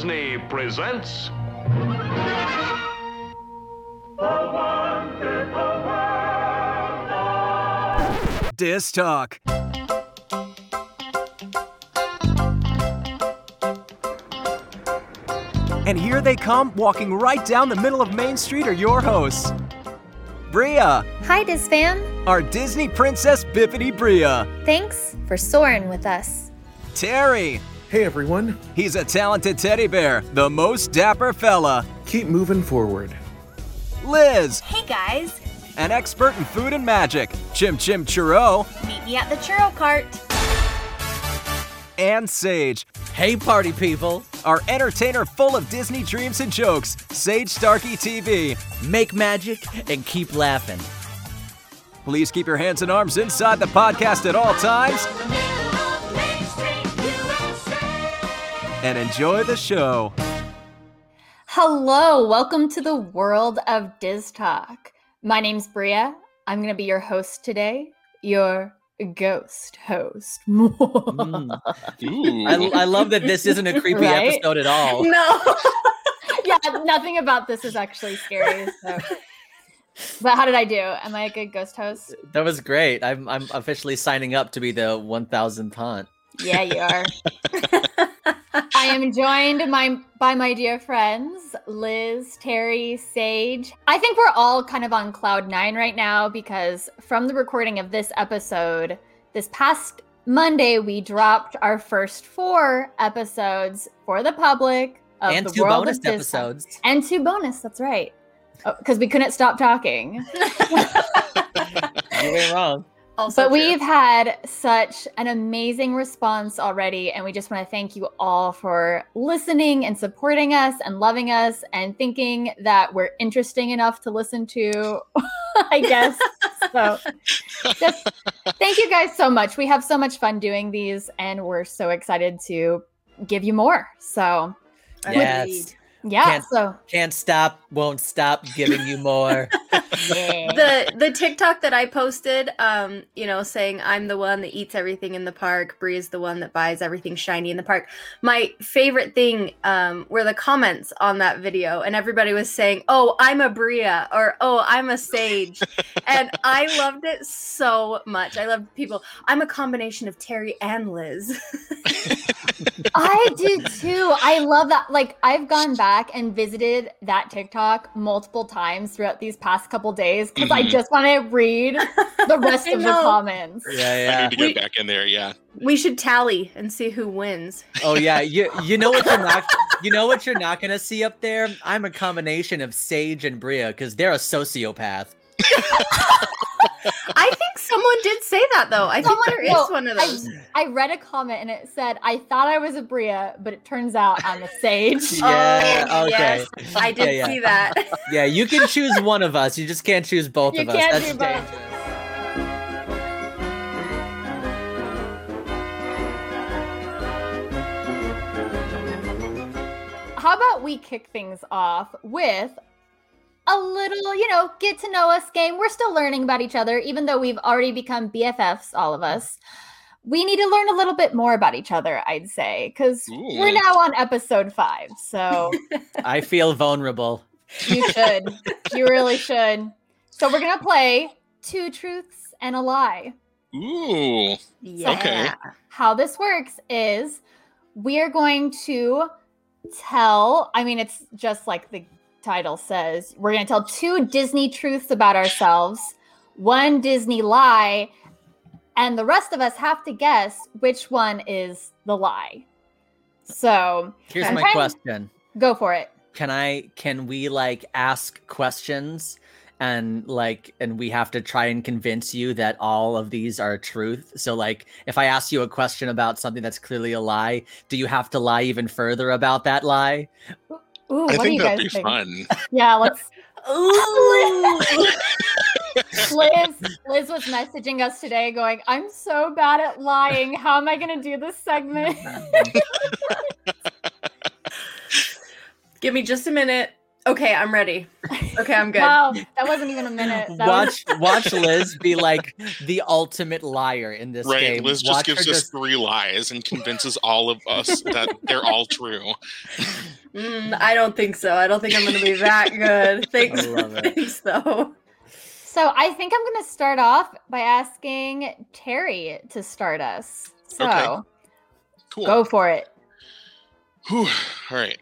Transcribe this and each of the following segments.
Disney presents. Diz Talk. And here they come, walking right down the middle of Main Street, are your hosts. Bria, Hi, Diz fam. our Disney princess Bippity Bria. Thanks for soaring with us. Terry, Hey everyone, he's a talented teddy bear, the most dapper fella. keep moving forward. Liz, Hey guys, an expert in food and magic. Chim Chim Churro, meet me at the churro cart. and Sage, Hey, party people! our entertainer full of Disney dreams and jokes, Sage Starkey TV. Make magic and keep laughing. Please keep your hands and arms inside the podcast at all times and enjoy the show. Hello, welcome to the world of Diz Talk. My name's Bria. I'm going to be your host today, your ghost host. Mm. I, I love that this isn't a creepy Right? episode at all. no. yeah, nothing about this is actually scary. So. But how did I do? Am I a good ghost host? That was great. I'm I'm officially signing up to be the 1000th haunt. Yeah, you are. I am joined my, by my dear friends, Liz, Terry, Sage. I think we're all kind of on cloud nine right now because from the recording of this episode, this past Monday, we dropped our first four episodes for the public of and the two world bonus of Disney. episodes. And two bonus, that's right. Oh, because we couldn't stop talking. You ain't wrong. Also, But true. we've had such an amazing response already, and we just want to thank you all for listening and supporting us and loving us and thinking that we're interesting enough to listen to, I guess. so just thank you guys so much. We have so much fun doing these, and we're so excited to give you more. So, Yes. Yeah. Can't- so, Can't stop, won't stop giving you more. yeah. the the TikTok that I posted, um, you know, saying I'm the one that eats everything in the park, Bria's the one that buys everything shiny in the park. My favorite thing um were the comments on that video, and everybody was saying, "Oh, I'm a Bria," or "Oh, I'm a Sage," and I loved it so much. I loved people. I'm a combination of Terry and Liz. I do too. I love that. Like, I've gone back and visited that TikTok multiple times throughout these past couple days because I Mhm. just want to read the rest I of the comments. Yeah, yeah. I need to get We- back in there. Yeah. we should tally and see who wins. Oh yeah. You you know what you're not you know what you're not gonna see up there? I'm a combination of Sage and Bria because they're a sociopath. I think someone did say that though. I think Someone- there is no, one of those. I read a comment and it said, I thought I was a Bria, but it turns out I'm a Sage. Yeah, Oh, okay. yes, I did Yeah, yeah. see that. Yeah, you can choose one of us. You just can't choose both You of us. can't That's do both. dangerous. How about we kick things off with a little, you know, get to know us game. We're still learning about each other, even though we've already become BFFs, all of us. We need to learn a little bit more about each other, I'd say, because we're now on episode five. So I feel vulnerable. you should. You really should. So we're going to play Two Truths and a Lie. Ooh. Yeah. Okay. how this works is we are going to tell i mean it's just like the title says we're going to tell two disney truths about ourselves one disney lie and the rest of us have to guess which one is the lie so Here's I'm my question. go for it Can I can we like ask questions and like and we have to try and convince you that all of these are truth? So like if I ask you a question about something that's clearly a lie, do you have to lie even further about that lie? Ooh, I what do think you that'd guys be think fun. yeah let's Ooh. Liz, Liz was messaging us today going, I'm so bad at lying. How am I going to do this segment? Give me just a minute. Okay, I'm ready. Okay, I'm good. Wow, that wasn't even a minute. That was- Watch watch Liz be like the ultimate liar in this right. game. Liz just gives her us three lies and convinces all of us that they're all true. Mm, I don't think so. I don't think I'm going to be that good. Thanks. I love it. Thanks, though. So I think I'm going to start off by asking Terry to start us. So Okay. Cool. go for it. Whew. All right.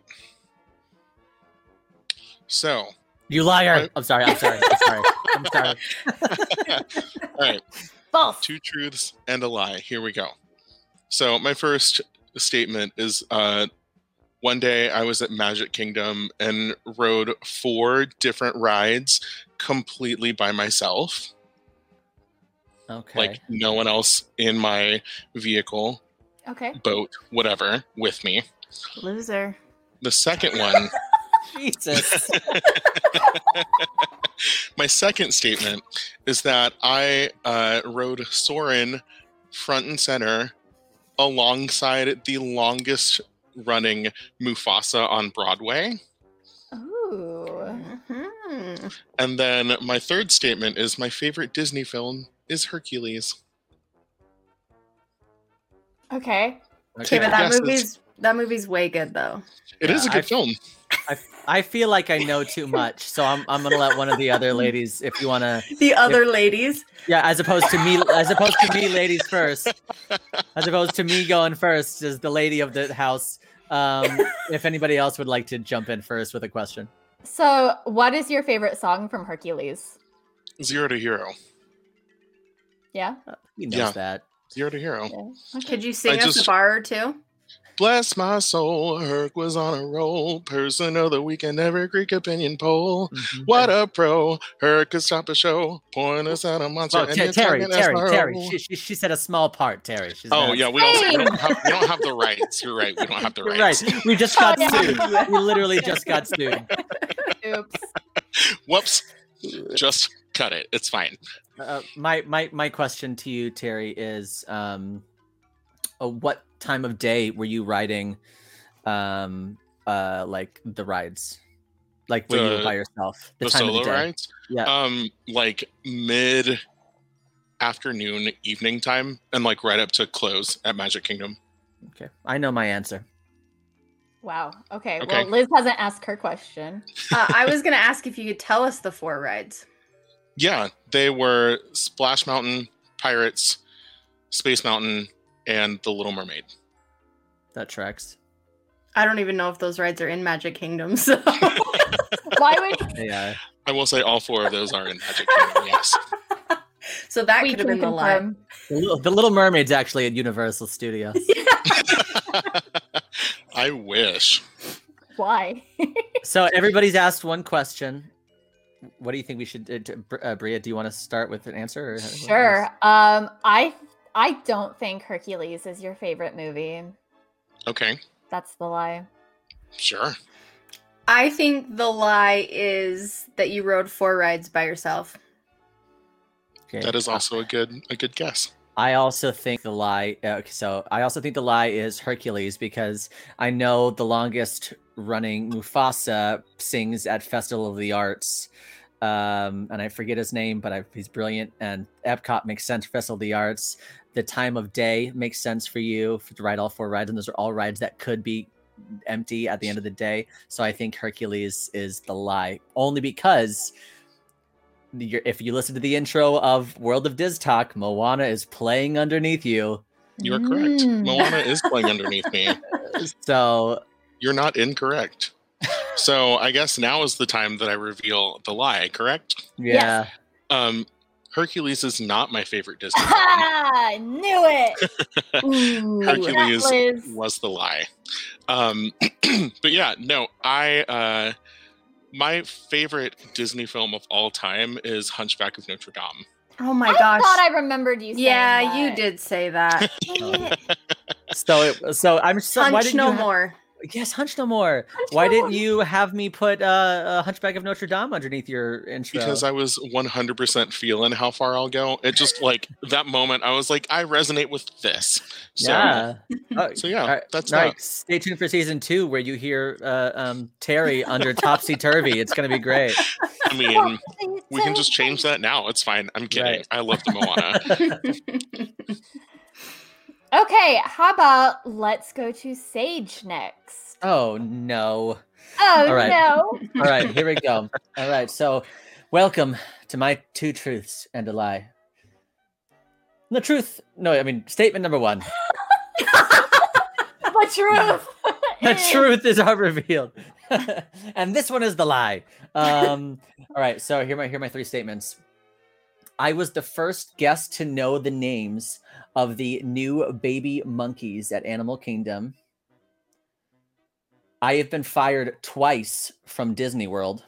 So, You liar. Right. I'm sorry. I'm sorry. I'm sorry. I'm sorry. all right. False. two truths and a lie. Here we go. So my first statement is uh one day I was at Magic Kingdom and rode four different rides completely by myself. Okay. Like no one else in my vehicle, Okay. boat, whatever, with me. Loser. The second one, Jesus. my second statement is that I uh, rode Soarin' front and center alongside the longest running Mufasa on Broadway. Ooh. Mhm. And then my third statement is my favorite Disney film is Hercules. Okay. Okay, but that Yes, movie's that movie's way good though. It is Yeah, a good I- film. I, I feel like I know too much, so I'm I'm gonna let one of the other ladies, if you wanna, The other ladies. yeah, as opposed to me, as opposed to me, ladies first, as opposed to me going first as the lady of the house. Um, if anybody else would like to jump in first with a question, So, what is your favorite song from Hercules? Zero to Hero. Yeah. he knows Yeah. that. Zero to Hero. yeah. Okay. Could you sing I us just- a bar or two? Bless my soul, Herc was on a roll. Person of the week in every Greek opinion poll. Mhm. What a pro! Herc could stop a show. Point us at a monster. Oh, and Ter- you're Terry, Terry, Terry. She, she, she said a small part, Terry. She's Oh yeah, we don't, we don't have we don't have the rights. You're right. We don't have the rights. right. We just Oh, got yeah. sued. We literally just got sued. Oops. Whoops. Just cut it. It's fine. Uh, my my my question to you, Terry, is um, uh, what time of day were you riding, um, uh, like the rides, like were The- by yourself? The, time solo of the day. rides. Yeah. Um, like mid afternoon, evening time, and like right up to close at Magic Kingdom. Okay, I know my answer. Wow. Okay. Okay. Well, Liz hasn't asked her question. Uh, I was gonna ask if you could tell us the four rides. Yeah, they were Splash Mountain, Pirates, Space Mountain, and The Little Mermaid. That tracks. I don't even know if those rides are in Magic Kingdom, so Why would Yeah. I will say all four of those are in Magic Kingdom. Yes. so that we could have been the lie. confirm? The Little, the Little Mermaid's actually at Universal Studios. I wish. Why? so everybody's asked one question. What do you think we should? Uh, uh, Bria, do you want to start with an answer? Or sure. Um, I I don't think Hercules is your favorite movie. Okay, That's the lie. sure. I think the lie is that you rode four rides by yourself. Okay. That is also a good a good guess. I also think the lie. Uh, okay, so I also think the lie is Hercules because I know the longest running Mufasa sings at Festival of the Arts, um, and I forget his name, but I, he's brilliant. And Epcot makes sense. for Festival of the Arts. The time of day makes sense for you to ride all four rides, and those are all rides that could be empty at the end of the day. So I think Hercules is the lie, only because you're, if you listen to the intro of World of Diz Talk, Moana is playing underneath you. You are correct. Mm. Moana is playing underneath me. So You're not incorrect. So I guess now is the time that I reveal the lie. Correct. yeah, Um, Hercules is not my favorite Disney film. I knew it. Ooh, Hercules that was the lie. Um, but yeah, no, I uh, my favorite Disney film of all time is Hunchback of Notre Dame. Oh my I gosh. I thought I remembered you. Saying yeah, you did say that. so it, so I'm so why Punch didn't no you ha- more. Yes, Hunch No More. Hunch Why No didn't More. you have me put uh, uh, Hunchback of Notre Dame underneath your intro? because I was 100% feeling how far I'll go. It just like that moment, I was like, I resonate with this. So, yeah. Oh, so yeah, all right, that's all that. right. Stay tuned for season two, where you hear uh, um, Terry under Topsy Turvy. It's gonna be great. I mean, we can just change that now. It's fine. I'm kidding. Right. I love the Moana. Okay, how about let's go to Sage next? Oh no. Oh All right. no. All right, here we go. All right, so welcome to my two truths and a lie. The truth, no, I mean statement number one. the truth. the truth is are revealed and this one is the lie um all right so here are my here are my three statements i was the first guest to know the names of the new baby monkeys at animal kingdom. I have been fired twice from disney world.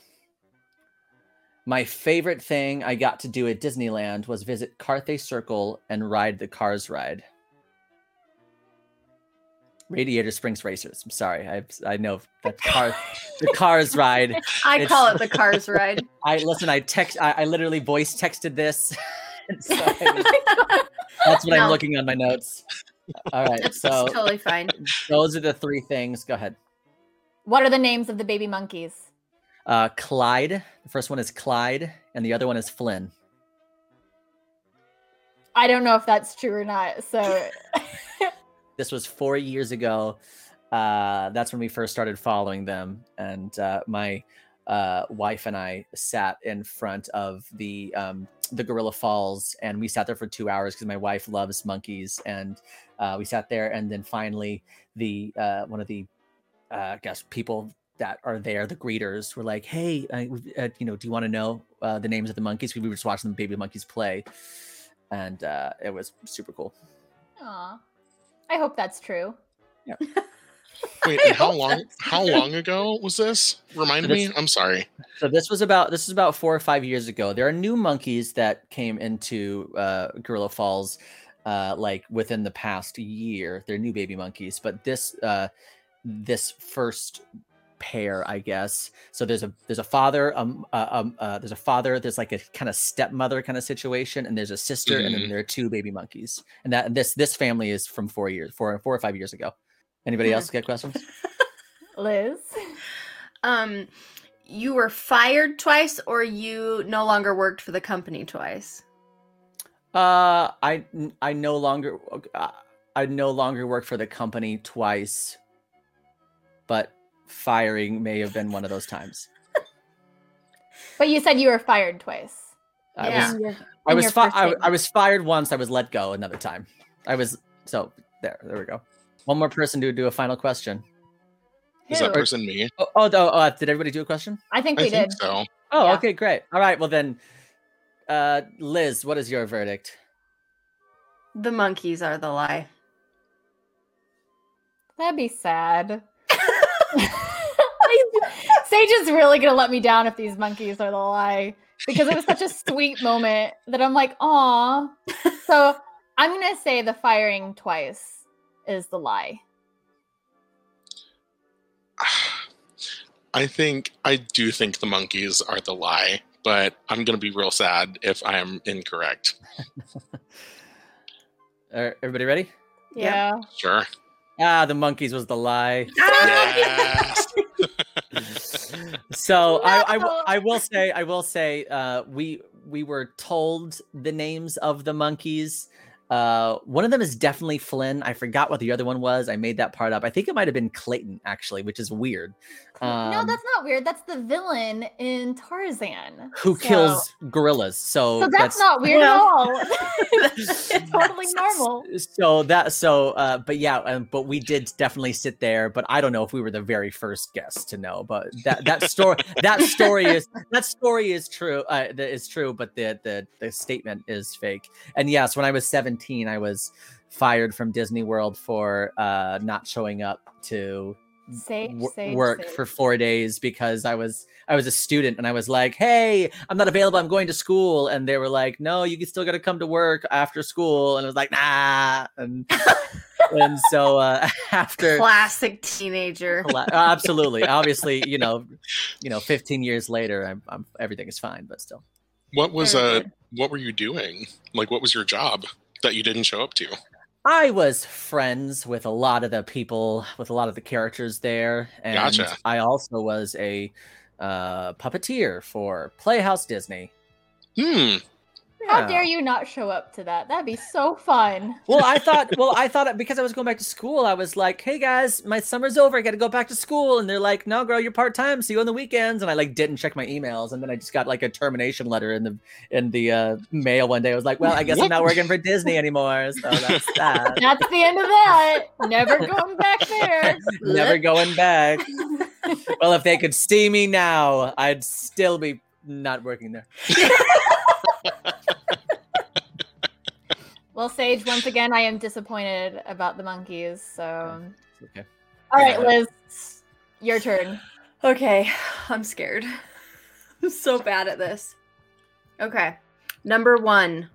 My favorite thing i got to do at disneyland was visit carthay circle and ride the cars ride Radiator Springs Racers. I'm sorry. I I know that car the cars ride. I call it the cars ride. I listen, I text I, I literally voice texted this. So I- that's what I'm looking on my notes. All right. That's So totally fine. those are the three things. Go ahead. What are the names of the baby monkeys? Uh Clyde. The first one is Clyde, and the other one is Flynn. I don't know if that's true or not. So This was four years ago. Uh, that's when we first started following them, and uh, my uh, wife and I sat in front of the um, the Gorilla Falls, and we sat there for two hours because my wife loves monkeys, and uh, we sat there, and then finally the uh, one of the uh, I guess people that are there, the greeters, were like, "Hey, I, uh, you know, do you want to know uh, the names of the monkeys?" We were just watching the baby monkeys play, and uh, it was super cool. Aw. I hope that's true. Yeah. Wait, how long? How long ago was this? Remind me. This- I'm sorry. So this was about this is about four or five years ago. There are new monkeys that came into uh, Gorilla Falls, uh, like within the past year. They're new baby monkeys, but this uh, this first pair, I guess. So there's a there's a father, um, uh, um, uh, there's a father. There's like a kind of stepmother kind of situation, and there's a sister, and then Mhm. there are two baby monkeys. And that this this family is from four years, four four or five years ago. Anybody else get questions? Liz. Um, you were fired twice, or you no longer worked for the company twice. Uh, I I no longer uh, I no longer work for the company twice, but firing may have been one of those times. But you said you were fired twice. I Yeah. was In I was fi- I, I was fired once. I was let go another time. I was so there. There we go. One more person to do a final question. Is Who? that person me? Oh, oh, no, uh, did everybody do a question? I think I we think did. so. Oh, Yeah. okay, great. All right, well then, uh, Liz, what is your verdict? The monkeys are the lie. That'd be sad. Sage is really gonna let me down if these monkeys are the lie because it was such a sweet moment that I'm like, aw. So I'm gonna say the firing twice is the lie. I think I do think the monkeys are the lie, but I'm gonna be real sad if I am incorrect. Are everybody ready? Yeah. Sure. Ah, the monkeys was the lie. Yes. So I, I. I will say I will say uh, we we were told the names of the monkeys. Uh, one of them is definitely Flynn. I forgot what the other one was. I made that part up. I think it might have been Clayton actually, which is weird. no, Um, that's not weird. That's the villain in Tarzan. Who So- kills gorillas? So, So that's, not weird Well, at all. it's totally normal. so that so uh but yeah um, but we did definitely sit there but i don't know if we were the very first guests to know but that that story that story is that story is true uh that is true but the the the statement is fake and yes when i was 17 i was fired from disney world for uh not showing up to Sage, wo- sage, work sage. for four days because I was I was a student and I was like, "Hey, I'm not available. I'm going to school." And they were like, "No, you still got to come to work after school." And I was like, "Nah." And and so uh, after Classic teenager. Uh, absolutely obviously you know you know 15 years later I'm, I'm everything is fine but still What was Very uh what were you doing? Like what was your job that you didn't show up to? i was friends with a lot of the people with a lot of the characters there and Gotcha. i also was a uh, puppeteer for playhouse disney Hmm. How dare you not show up to that? That'd be so fun. well i thought well i thought because i was going back to school i was like hey guys my summer's over. I gotta go back to school. And they're like no girl you're part-time. See you on the weekends. And i like didn't check my emails. And then i just got like a termination letter in the in the uh, mail one day. I was like well i guess i'm not working for disney anymore. So that's that. That's the end of that. Never going back there. never going back. Well if they could see me now i'd still be not working there Well, Sage, once again, I am disappointed about the monkeys. So, okay all right, Liz, your turn. Okay, I'm scared. I'm so bad at this. Okay. Number one,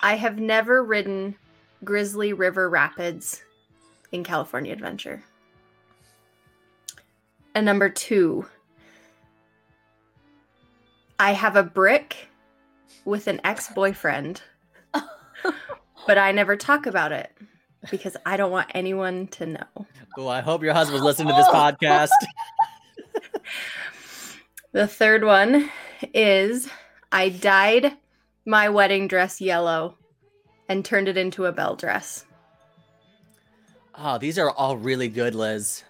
I have never ridden Grizzly River Rapids in California Adventure. And number two, I have a brick with an ex boyfriend, but I never talk about it because I don't want anyone to know. well i hope your husband's listening to this podcast The third one is I dyed my wedding dress yellow and turned it into a bell dress. oh these are all really good liz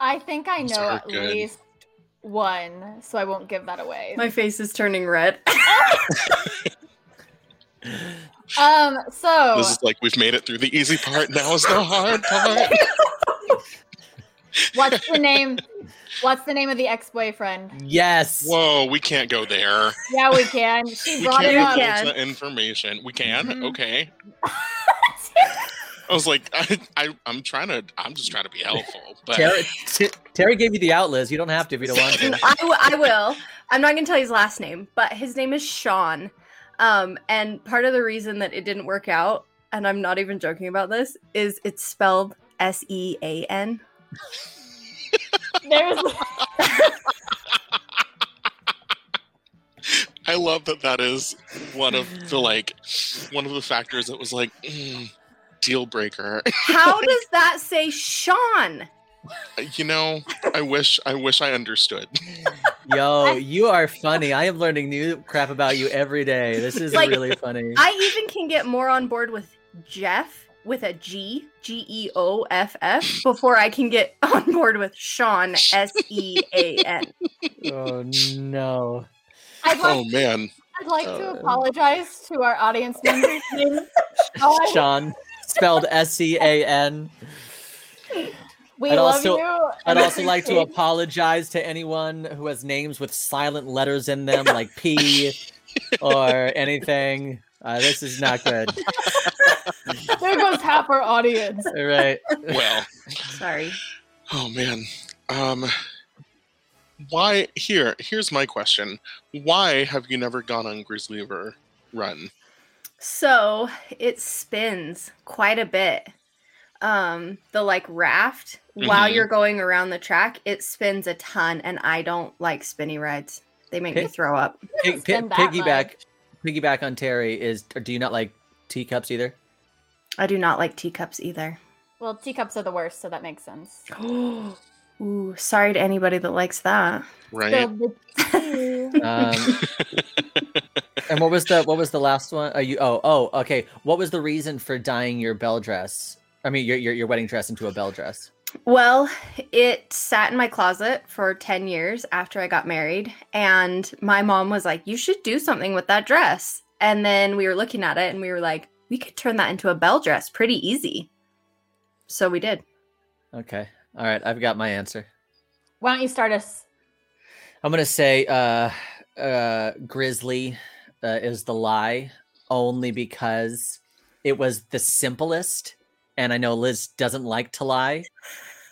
I think I know are at good. least one, so I won't give that away. My face is turning red. Um, so This is like we've made it through the easy part. Now is the hard part. what's the name? What's the name of the ex-boyfriend? yes Whoa, we can't go there. Yeah, we can. She We brought can't it up. can. divulge that information. We can. Mhm. Okay. I was like, I, I, I'm trying to. I'm just trying to be helpful. But Terry, T- Terry gave you the out, Liz. You don't have to if you don't want to. I, w- I will. I'm not going to tell you his last name, but his name is Sean. Um, and part of the reason that it didn't work out, and I'm not even joking about this, is it's spelled S E A N. There's I love that. That is one of the like, one of the factors that was like mm, deal breaker. How does that say Sean? You know, I wish, I wish I understood. Yo, you are funny. I am learning new crap about you every day. This is Like, really funny. I even can get more on board with Jeff with a G, G E O F F, before I can get on board with Sean, S E A N. oh no. I'd like, Oh man, I'd like to Uh, apologize to our audience members. named Sean. Sean, spelled S C A N. We I'd love also- you. I'd also like to apologize to anyone who has names with silent letters in them, like P or anything. Uh, this is not good. There goes half our audience. All right. well, Sorry. oh man. Um, why? Here, here's my question. Why have you never gone on Grizzly River Run? So it spins quite a bit. Um, the like raft while Mhm. you're going around the track, it spins a ton, and I don't like spinny rides. They make me throw up. Pig, spend pi- that piggyback, piggyback on Terry is. Or do you not like teacups either? I do not like teacups either. Well, teacups are the worst, so that makes sense. Ooh, sorry to anybody that likes that. Right? Spilled the tea. Um, and what was the what was the last one? Are you? Oh, oh, okay. What was the reason for dyeing your bell dress? I mean, your your, your wedding dress into a bell dress. Well, it sat in my closet for 10 years after I got married. And my mom was like, You should do something with that dress. And then we were looking at it and we were like, We could turn that into a bell dress pretty easy. So we did. Okay. All right. I've got my answer. Why don't you start us? I'm gonna say uh, uh, Grizzly uh, is the lie, only because it was the simplest, and I know Liz doesn't like to lie,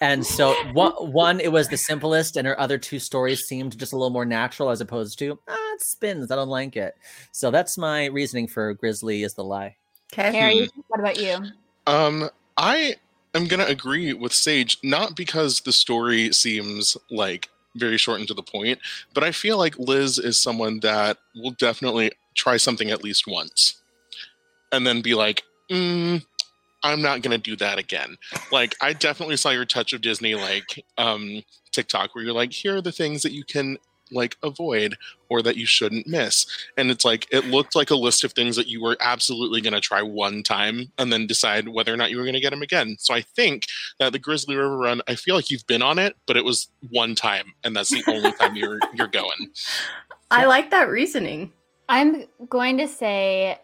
and so one, one it was the simplest, and her other two stories seemed just a little more natural as opposed to ah, it spins. I don't like it. So that's my reasoning for Grizzly is the lie. Okay. Harry, what about you? Um, I am gonna agree with Sage, not because the story seems like very short and to the point, but I feel like Liz is someone that will definitely try something at least once, and then be like, mm, "I'm not gonna do that again." Like I definitely saw your touch of Disney like um, TikTok where you're like, "Here are the things that you can." like avoid or that you shouldn't miss and it's like it looked like a list of things that you were absolutely going to try one time and then decide whether or not you were going to get them again so i think that the grizzly river run i feel like you've been on it but it was one time and that's the only time you're you're going I like that reasoning. I'm going to say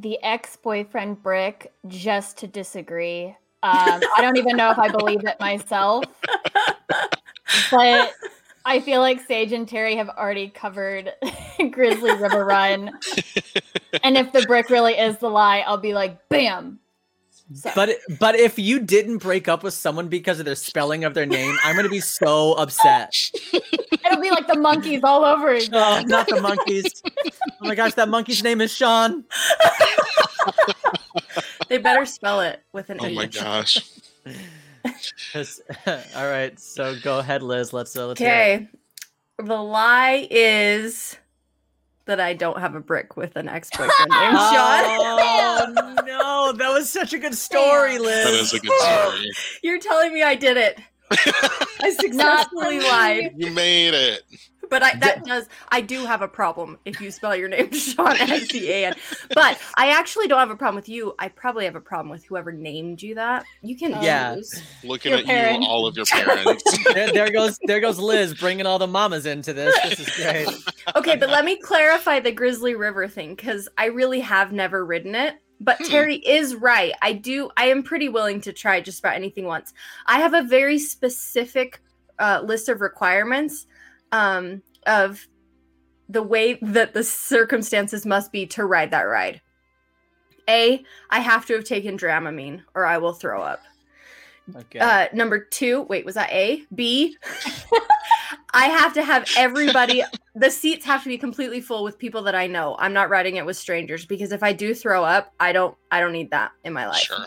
the ex boyfriend brick just to disagree. Um, I don't even know if I believe it myself, but I feel like Sage and Terry have already covered Grizzly River Run. and if the brick really is the lie, I'll be like, bam. So, But but if you didn't break up with someone because of the spelling of their name, I'm gonna be so upset. it'll be like the monkeys all over again. Oh, not the monkeys. Oh my gosh, that monkey's name is Sean. They better spell it with an oh my H. gosh All right, so go ahead, Liz. Let's uh, let's. Okay. The lie is that I don't have a brick with an ex-boyfriend named Sean. Oh no, that was such a good story, Liz. that is a good story You're telling me I did it. I successfully me. lied. you made it But I, that does, I do have a problem if you spell your name Sean S C A N. But I actually don't have a problem with you. I probably have a problem with whoever named you that. You can oh. Yeah. choose. looking Your at parents. you all of your parents there, there goes there goes Liz bringing all the mamas into this. This is great. Okay, but let me clarify the Grizzly River thing because I really have never ridden it. But Hmm. Terry is right. I do. I am pretty willing to try just about anything once. I have a very specific uh, list of requirements um, of the way that the circumstances must be to ride that ride. A, I have to have taken Dramamine, or I will throw up. Okay. Uh, number two, wait, was that A? B? I have to have everybody, the seats have to be completely full with people that I know. I'm not riding it with strangers because if I do throw up, I don't, I don't need that in my life. sure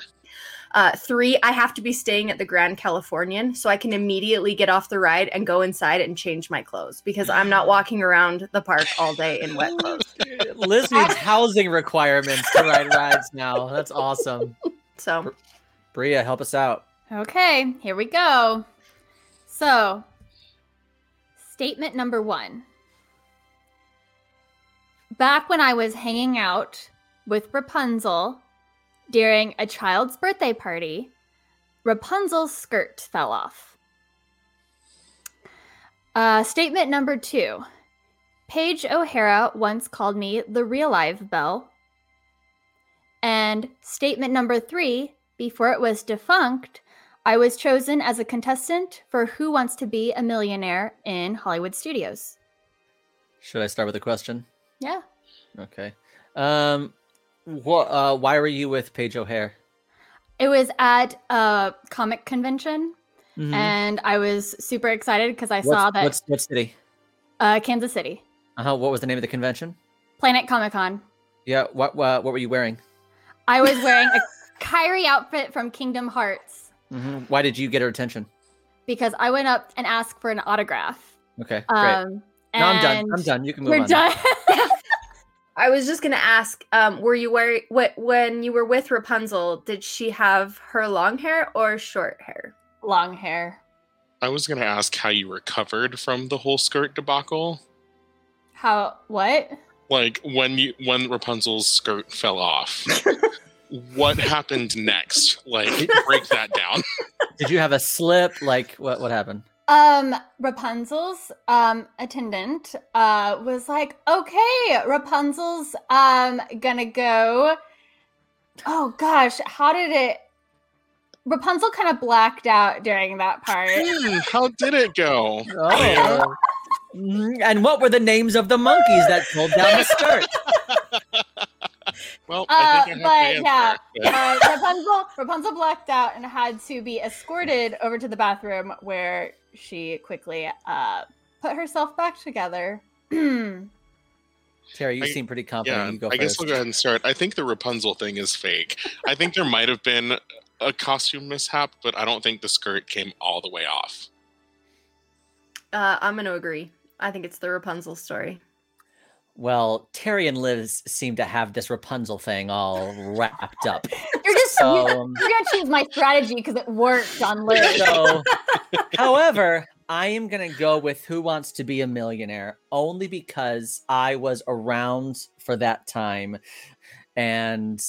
Uh, three, I have to be staying at the Grand Californian so I can immediately get off the ride and go inside and change my clothes because I'm not walking around the park all day in wet clothes. Liz needs housing requirements to ride rides now. That's awesome. So Bria, help us out. Okay, here we go. So, statement number one. Back when I was hanging out with Rapunzel during a child's birthday party, Rapunzel's skirt fell off. Uh, statement number two. Paige O'Hara once called me the real live Belle. And statement number three before it was defunct, I was chosen as a contestant for Who Wants to Be a Millionaire in Hollywood Studios. Should I start with a question? Yeah. Okay. Um, what? Uh, why were you with Paige O'Hara? It was at a comic convention, Mhm. and I was super excited because I What's- saw that What's what city? uh, Kansas City, Uh-huh. What was the name of the convention? Planet Comic Con. Yeah. What? Uh, what were you wearing? I was wearing a Kairi outfit from Kingdom Hearts hmm Why did you get her attention? because I went up and asked for an autograph. Okay. Great. Um, no, I'm done. I'm done. You can move We're on. done. I was just gonna ask, um, were you wearing what when you were with Rapunzel? Did she have her long hair or short hair? Long hair. I was going to ask how you recovered from the whole skirt debacle. How? What? Like when you when Rapunzel's skirt fell off. what happened next? Like break that down. Did you have a slip? Like what? What happened? Um, Rapunzel's um attendant uh was like, "Okay, Rapunzel's um gonna go." Oh gosh, how did it? Rapunzel kind of blacked out during that part. Hmm, how did it go? Oh. Mhm. And what were the names of the monkeys that pulled down the skirt? Well, Uh, I think I but have the yeah, uh, Rapunzel Rapunzel blacked out and had to be escorted over to the bathroom where she quickly uh put herself back together. Terry, you I- seem pretty confident. yeah, you go I guess we'll go ahead and start. I think the Rapunzel thing is fake. I think there might have been a costume mishap, but I don't think the skirt came all the way off. Uh, I'm going to agree. I think it's the Rapunzel story. Well, Terry and Liz seem to have this Rapunzel thing all wrapped up. You're just So, you're, um, you're gonna choose my strategy because it worked on Liz. so however, I am gonna go with Who Wants to Be a Millionaire only because I was around for that time, and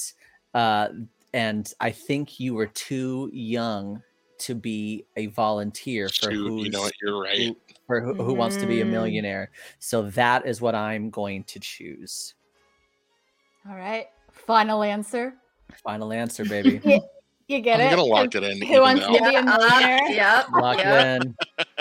uh, and I think you were too young to be a volunteer for Shoot, who's you know what? You're right. who, for who, who wants to be a Mm. millionaire. So that is what I'm going to choose. All right, final answer. Final answer, baby. Yeah. You get it. I'm gonna lock it in. Who wants though- to be a millionaire? Yep. Lock yep. it in.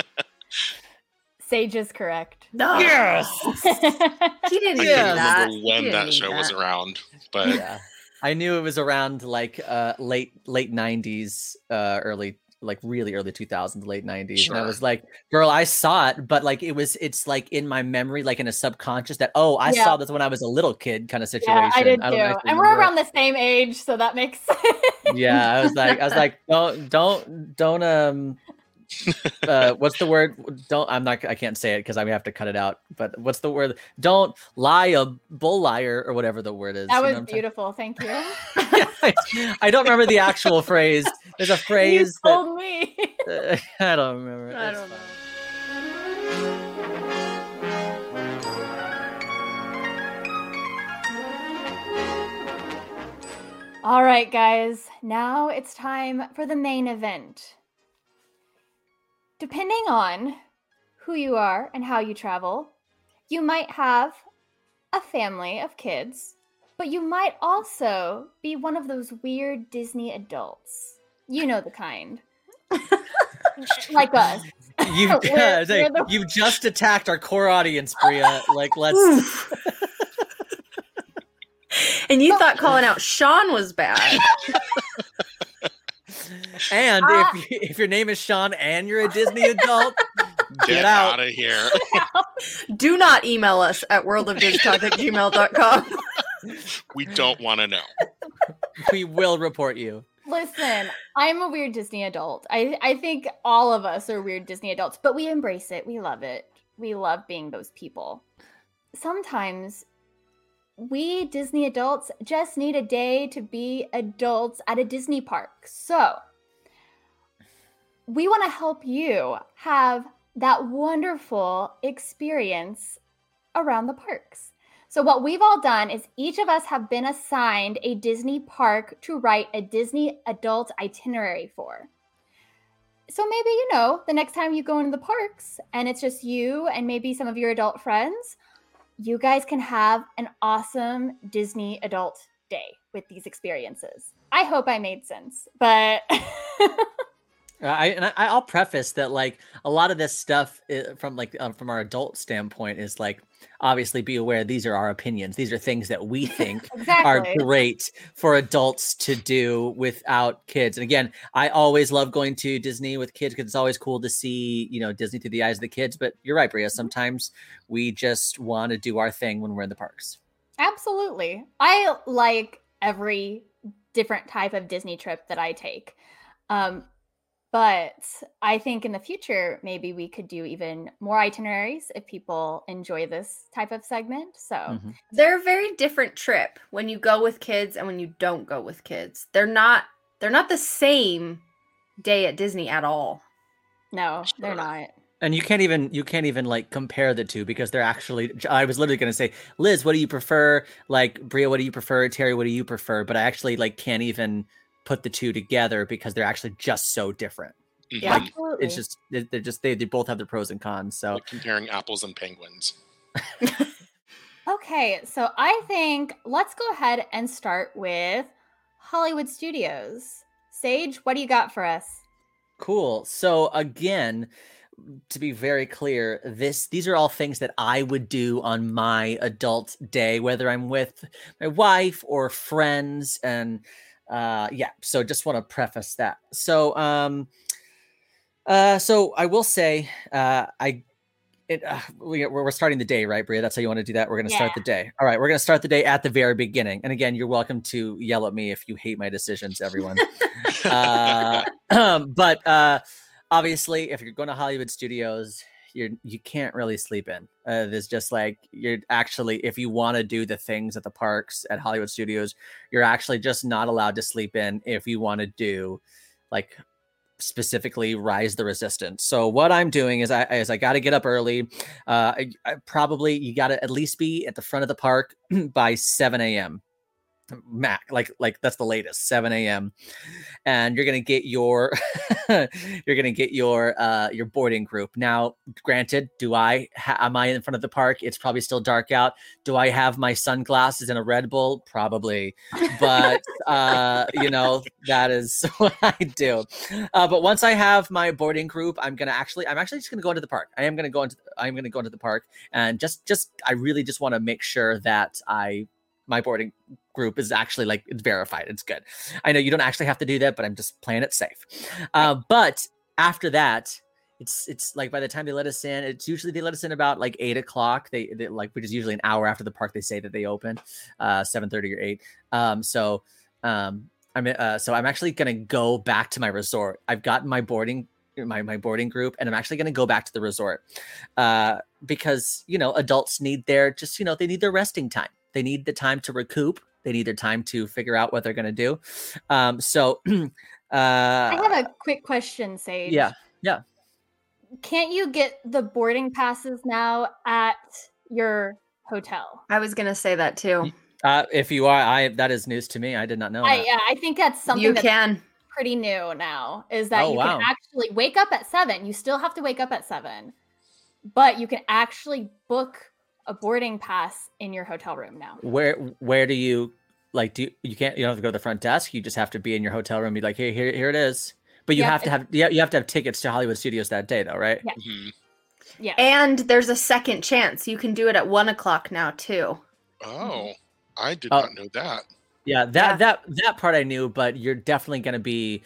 Sage is correct. No. Yes! He didn't I Yeah. can't that. remember when didn't that show was around, but yeah. I knew it was around like uh late late 90s, uh early like really early 2000s, late 90s. And I was like, girl, I saw it, but like it was it's like in my memory, like in a subconscious that oh, I Yeah. saw this when I was a little kid kind of situation. yeah, I did don't too. And we're it. around the same age, so that makes sense. yeah i was like i was like don't don't don't um uh what's the word don't i'm not i can't say it because i have to cut it out but what's the word don't lie a bull liar or whatever the word is that you was beautiful. Thank you. i don't remember the actual phrase there's a you phrase that, told me. uh, i don't remember. I It's don't know. All right, guys. Now it's time for the main event. Depending on who you are and how you travel, you might have a family of kids, but you might also be one of those weird Disney adults. You know the kind. like us. you We're- yeah, it's like, we're the- you've just attacked our core audience bria like let's And you thought calling out Sean was bad. And Ah. if you, if your name is sean and you're a disney adult get, get out out of here. Do not email us at worldofdiztalk at gmail.com. we don't want to know. we will report you Listen, I'm a weird Disney adult. I, I think all of us are weird Disney adults, but we embrace it. We love it. We love being those people. Sometimes we Disney adults just need a day to be adults at a Disney park. So we want to help you have that wonderful experience around the parks. So, what we've all done is each of us have been assigned a Disney park to write a Disney adult itinerary for. So, maybe you know, the next time you go into the parks and it's just you and maybe some of your adult friends, you guys can have an awesome Disney adult day with these experiences. I hope I made sense, but I and I, I'll preface that like a lot of this stuff uh, from like um, from our adult standpoint is like obviously be aware these are our opinions. These are things that we think are great for adults to do without kids. And again, I always love going to Disney with kids because it's always cool to see you know Disney through the eyes of the kids. But you're right, Bria. Sometimes we just want to do our thing when we're in the parks. Absolutely. I like every different type of Disney trip that I take. Um, but I think in the future, maybe we could do even more itineraries if people enjoy this type of segment. So, Mhm. They're a very different trip when you go with kids and when you don't go with kids. They're not they're not the same day at Disney at all. no, they're not. And you can't even you can't even like compare the two because they're actually. I was literally going to say, Liz, what do you prefer? Like Bria, what do you prefer? Terry, what do you prefer? But I actually like can't even put the two together because they're actually just so different. Mhm. Yeah, Like, absolutely. It's just they- they're just they, they both have their pros and cons. So Like comparing apples and penguins. Okay, so I think let's go ahead and start with Hollywood Studios. Sage, what do you got for us? Cool. So again, to be very clear, this these are all things that I would do on my adult day, whether I'm with my wife or friends, and uh, yeah. So just want to preface that. So um, uh, so I will say, uh, I it, uh, we, we're we're starting the day, right, Bria? That's how you want to do that. We're going to start the day. All right, we're going to start the day at the very beginning. And again, you're welcome to yell at me if you hate my decisions, everyone. uh, but uh, obviously, if you're going to Hollywood Studios, you're you can't really sleep in. Uh, there's just like you're actually, if you want to do the things at the parks at Hollywood Studios, you're actually just not allowed to sleep in if you want to do like specifically rise the resistance. So what i'm doing is i is i got to get up early. Uh I, I probably you got to at least be at the front of the park by 7 a.m mac like like that's the latest 7 a.m and you're gonna get your you're gonna get your uh your boarding group. Now granted do i ha- am i in front of the park? It's probably still dark out. Do i have my sunglasses and a red bull? Probably but uh you know that is what i do. Uh, but once i have my boarding group i'm gonna actually i'm actually just gonna go into the park. I am gonna go into i'm gonna go into the park and just just i really just want to make sure that i my boarding group is actually like it's verified it's good. I know you don't actually have to do that but i'm just playing it safe. Uh, but after that it's it's like by the time they let us in it's usually they let us in about like eight o'clock. They, they like which is usually an hour after the park they say that they open uh 7 or 8 um so um i'm uh, so i'm actually gonna go back to my resort. I've gotten my boarding my, my boarding group and i'm actually going to go back to the resort uh because you know adults need their just you know they need their resting time they need the time to recoup they need their time to figure out what they're going to do um so uh I have a quick question, Sage. yeah yeah. Can't you get the boarding passes now at your hotel? I was gonna say that too. uh if you are i that is news to me i did not know I that. yeah, I think that's something you that's can. pretty new now. Is that Oh, you wow. can actually wake up at seven. You still have to wake up at seven, but you can actually book a boarding pass in your hotel room now. where where do you like do you, you can't you don't have to go to the front desk you just have to be in your hotel room be like hey here here it is but you Yeah, have to have yeah you have to have tickets to hollywood studios that day though right Yeah. Mhm. Yeah. And there's a second chance. You can do it at one o'clock now too. Oh, I did Oh. not know that. yeah that Yeah. that that part i knew but you're definitely going to be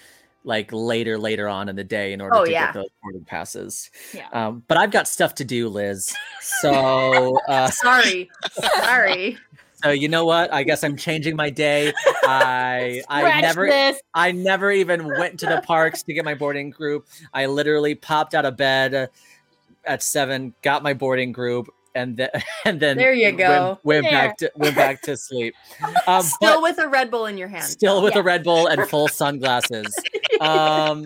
like later later on in the day in order Oh, to yeah. get those boarding passes Yeah. um but i've got stuff to do liz so uh Sorry. Sorry. so you know what i guess i'm changing my day i i never this. I never even went to the parks to get my boarding group. I literally popped out of bed at seven, got my boarding group, and then and then There you go. Went, There. back to went back to sleep. Um, Still with a Red Bull in your hand. still with Yeah. a Red Bull and full sunglasses. Um,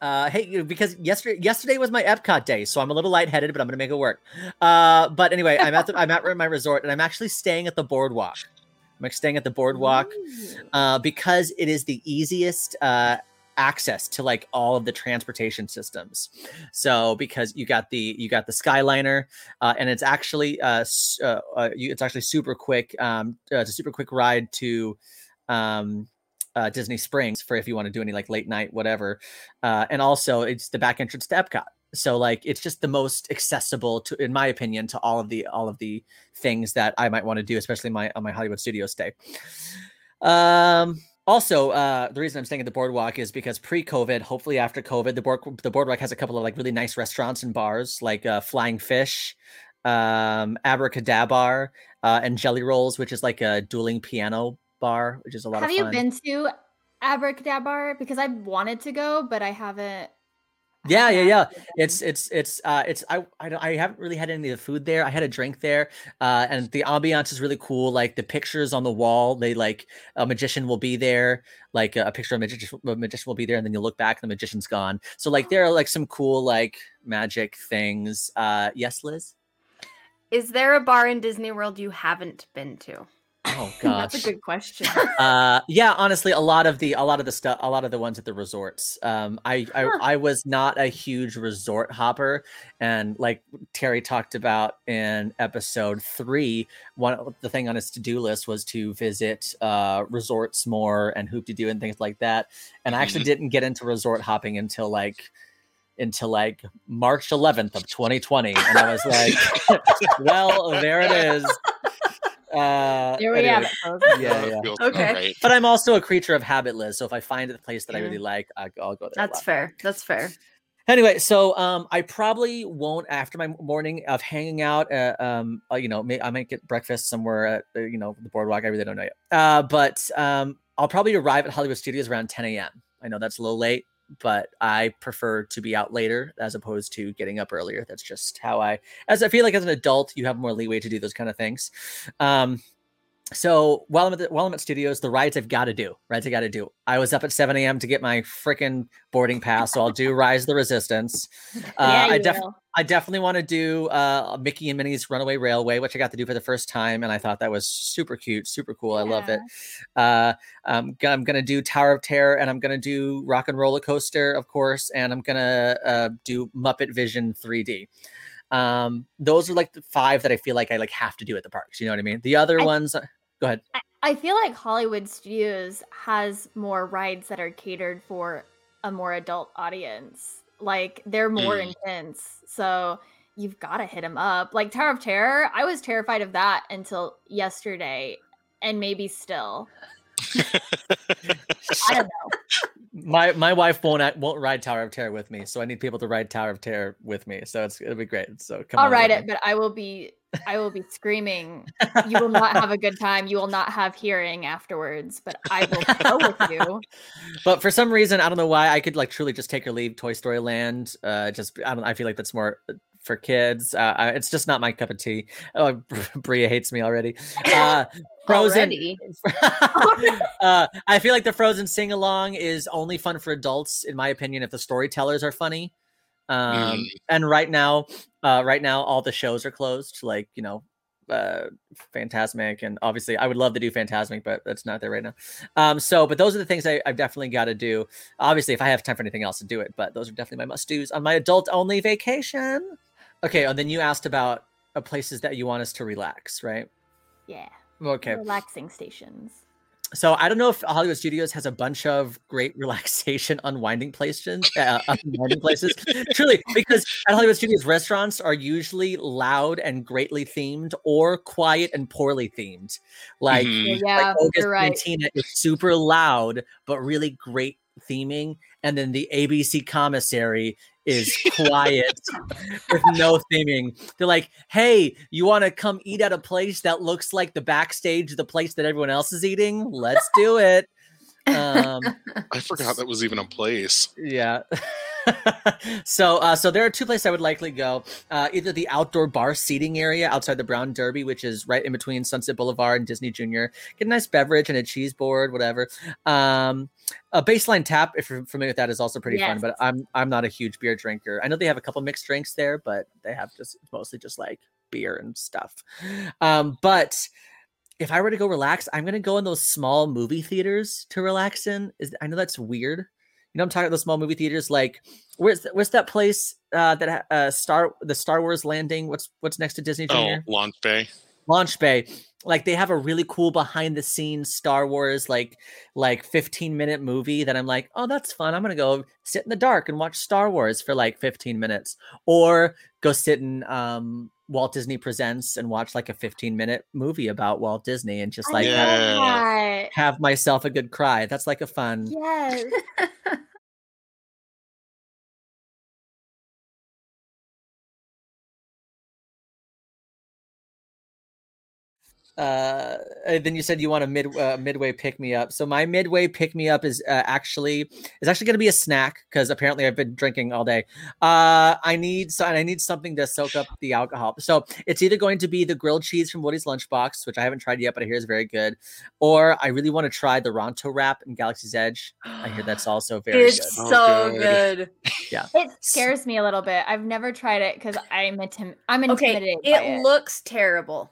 uh, hey, because yesterday yesterday was my Epcot day, so I'm a little lightheaded, but I'm gonna make it work. Uh, but anyway, I'm at the, I'm at my resort, and I'm actually staying at the boardwalk. I'm like staying at the boardwalk uh, because it is the easiest uh, access to like all of the transportation systems. So because you got the you got the Skyliner, uh, and it's actually uh, uh, uh, you, it's actually super quick. Um, uh, it's a super quick ride to. Um, uh, Disney Springs for if you want to do any like late night whatever, uh, and also it's the back entrance to Epcot. So like it's just the most accessible to, in my opinion, to all of the all of the things that I might want to do, especially my on my Hollywood studio stay. Um, also, uh, the reason I'm staying at the boardwalk is because pre-COVID, hopefully after COVID, the board the boardwalk has a couple of like really nice restaurants and bars, like uh, Flying Fish, um, Abracadabar, uh, and Jelly Rolls, which is like a dueling piano bar, which is a lot Have of you been to Abracadabar? Because I wanted to go, but I haven't. Yeah, yeah, yeah. It's it's it's uh it's I I don't I haven't really had any of the food there. I had a drink there, uh, and the ambiance is really cool. Like the pictures on the wall, they like a magician will be there, like a picture of a magician, a magician will be there, and then you look back, and the magician's gone. So like there are like some cool like magic things. Uh, yes, Liz. Is there a bar in Disney World you haven't been to? Oh gosh. That's a good question. uh yeah honestly a lot of the a lot of the stuff a lot of the ones at the resorts um I, I Huh. i was not a huge resort hopper and like terry talked about in episode three one the thing on his to-do list was to visit uh resorts more and Hoop-Dee-Doo and things like that and i actually didn't get into resort hopping until like until like march 11th of 2020 and i was like well there it is uh Here we have it. Yeah, yeah. Okay. right. But I'm also a creature of habit, Liz. So if I find a place that I really like, I, I'll go there. That's fair. That's fair. Anyway, so um, I probably won't after my morning of hanging out. Uh, um, uh, you know, may, I might get breakfast somewhere at uh, you know the boardwalk. I really don't know yet. Uh, but um, I'll probably arrive at Hollywood Studios around 10 a.m. I know that's a little late, but I prefer to be out later as opposed to getting up earlier. That's just how I, as I feel like as an adult, you have more leeway to do those kind of things. Um, so while I'm at the, while I'm at studios, the rides I've got to do, rides I got to do. I was up at 7 a.m. to get my freaking boarding pass, so I'll do Rise of the Resistance. Uh, yeah, I you def- will. I definitely want to do uh, Mickey and Minnie's Runaway Railway, which I got to do for the first time, and I thought that was super cute, super cool. I love it. Uh, um, g- I'm gonna do Tower of Terror, and I'm gonna do Rock and Roller Coaster, of course, and I'm gonna uh, do Muppet Vision 3D. Um, those are like the five that I feel like I like have to do at the parks. You know what I mean? The other I- ones, uh, go ahead. I, I feel like Hollywood Studios has more rides that are catered for a more adult audience. Like they're more Mm. intense. So you've got to hit them up. Like Tower of Terror, I was terrified of that until yesterday and maybe still. I don't know. My my wife won't act- won't ride Tower of Terror with me, so I need people to ride Tower of Terror with me. So it's it'll be great. So come I'll on ride it, but I will be I will be screaming. You will not have a good time. You will not have hearing afterwards, but I will go with you. But for some reason, I don't know why I could like truly just take or leave Toy Story Land. Uh, just I don't. I feel like that's more for kids. Uh, I, it's just not my cup of tea. Oh, Bria hates me already. Uh, Frozen. Uh, I feel like the Frozen sing along is only fun for adults, in my opinion, if the storytellers are funny. Um, Mm. and right now, uh, right now, all the shows are closed. Like you know, uh, Fantasmic, and obviously, I would love to do Fantasmic, but that's not there right now. Um, so, but those are the things I, I've definitely got to do. Obviously, if I have time for anything else to do it, but those are definitely my must dos on my adult only vacation. Okay, and then you asked about uh, places that you want us to relax, right? Yeah. Okay. Relaxing stations. So I don't know if Hollywood Studios has a bunch of great relaxation unwinding places, uh, unwinding places. Truly, because at Hollywood Studios, restaurants are usually loud and greatly themed, or quiet and poorly themed. Like, Mhm. Yeah, like Oga's you're right. Cantina is super loud but really great theming, and then the ABC commissary is quiet with no theming. They're like, "Hey, you want to come eat at a place that looks like the backstage the place that everyone else is eating? Let's do it." Um, I forgot that was even a place. yeah. so uh, so there are two places I would likely go. Uh, either the outdoor bar seating area outside the Brown Derby, which is right in between Sunset Boulevard and Disney Junior. Get a nice beverage and a cheese board, whatever. Um, a baseline tap, if you're familiar with that, is also pretty fun. But I'm I'm not a huge beer drinker. I know they have a couple mixed drinks there, but they have just mostly just like beer and stuff. Um, but if I were to go relax, I'm gonna go in those small movie theaters to relax in. Is I know that's weird. You know, I'm talking about the small movie theaters. Like, where's where's that place uh, that uh, Star the Star Wars landing? What's what's next to Disney Oh, Junior? Launch Bay. Launch Bay. Like they have a really cool behind the scenes Star Wars like like 15 minute movie that I'm like, oh, that's fun. I'm gonna go sit in the dark and watch Star Wars for like 15 minutes, or go sit in um, Walt Disney Presents and watch like a 15 minute movie about Walt Disney and just like I have, Yeah. have myself a good cry. That's like a fun. Yes. uh then you said you want a mid uh, midway pick me up so my midway pick me up is uh, actually is actually going to be a snack because apparently i've been drinking all day uh i need so i need something to soak up the alcohol so it's either going to be the grilled cheese from woody's lunchbox which i haven't tried yet but i hear is very good or i really want to try the ronto wrap in galaxy's edge i hear that's also very it's good Oh, so good. Yeah, It scares me a little bit. I've never tried it because I'm intim- I'm Okay, intimidated by it it. looks terrible.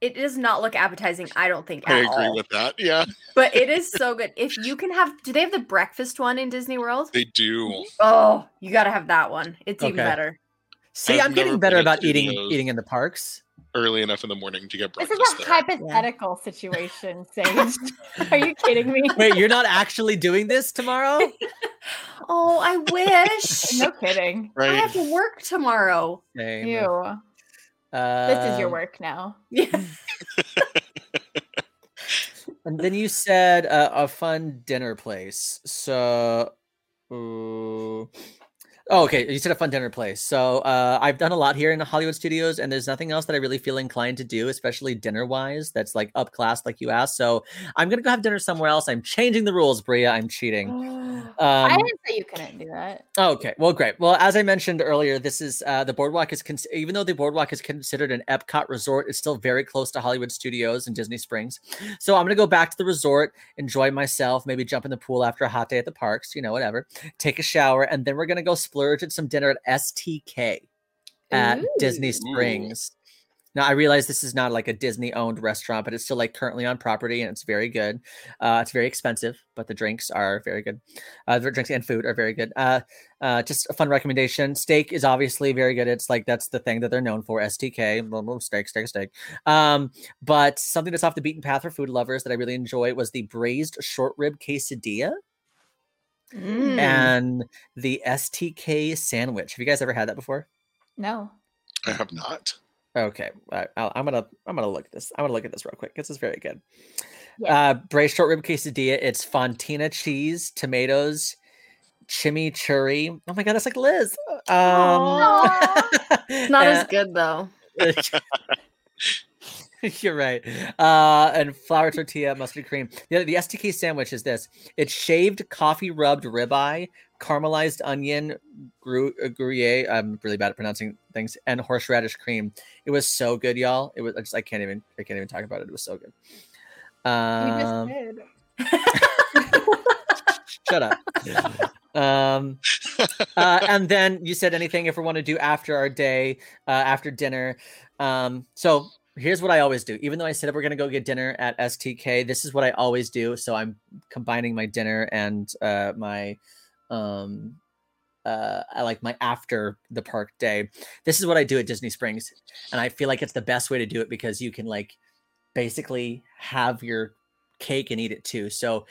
It does not look appetizing, I don't think. I at agree all. with that. Yeah, But it is so good. If you can have, do they have the breakfast one in Disney World? they do. Oh, you got to have that one. It's even better. see I've i'm getting better about eating eating in the parks Early enough in the morning to get breakfast. this is a there. hypothetical situation, Sage. Are you kidding me? wait you're not actually doing this tomorrow Oh, I wish. No kidding. I have to work tomorrow. Same. Ew. This is your Um, work now. Yeah. And then you said uh, a fun dinner place. So, ooh, Oh, okay. You said a fun dinner place. So uh, I've done a lot here in the Hollywood studios, and there's nothing else that I really feel inclined to do, especially dinner wise. That's like up class, like you asked. So I'm gonna go have dinner somewhere else. I'm changing the rules, Bria. I'm cheating. I Um, didn't say you couldn't do that. Oh, Okay, well, great. Well, as I mentioned earlier, this is uh, the boardwalk is cons- even though the boardwalk is considered an Epcot resort, it's still very close to Hollywood Studios and Disney Springs. So I'm gonna go back to the resort, enjoy myself, maybe jump in the pool after a hot day at the parks, you know, whatever. Take a shower, and then we're gonna go splurge at some dinner at STK at Disney Springs. Now I realize this is not like a Disney owned restaurant, but it's still like currently on property and it's very good. Uh, it's very expensive, but the drinks are very good. Uh, the drinks and food are very good. Uh, uh, just a fun recommendation. Steak is obviously very good. It's like that's the thing that they're known for. STK, blah, blah, steak, steak, steak. Um, but something that's off the beaten path for food lovers that I really enjoy was the braised short rib quesadilla Mm. and the STK sandwich. Have you guys ever had that before? No. I have not. Okay, I, I'll, I'm gonna I'm gonna look at this. I'm gonna look at this real quick. This is very good. Yeah. Uh, braised short rib quesadilla. It's fontina cheese, tomatoes, chimichurri. Oh my god, that's like Liz. Um, It's not as good though. You're right. Uh, and flour tortilla, mustard cream. The, the STK sandwich is this: it's shaved coffee rubbed ribeye, caramelized onion, gru- uh, gruyere. I'm really bad at pronouncing things, and horseradish cream. It was so good, y'all. It was. I just I can't even I can't even talk about it. It was so good. Um, shut up. um, uh, and then you said anything if we want to do after our day, uh, after dinner. Um, so here's what I always do. Even though I said we're gonna go get dinner at STK, this is what I always do. So I'm combining my dinner and uh, my um uh I like my after the park day. This is what I do at Disney Springs, and I feel like it's the best way to do it because you can like basically have your cake and eat it too. So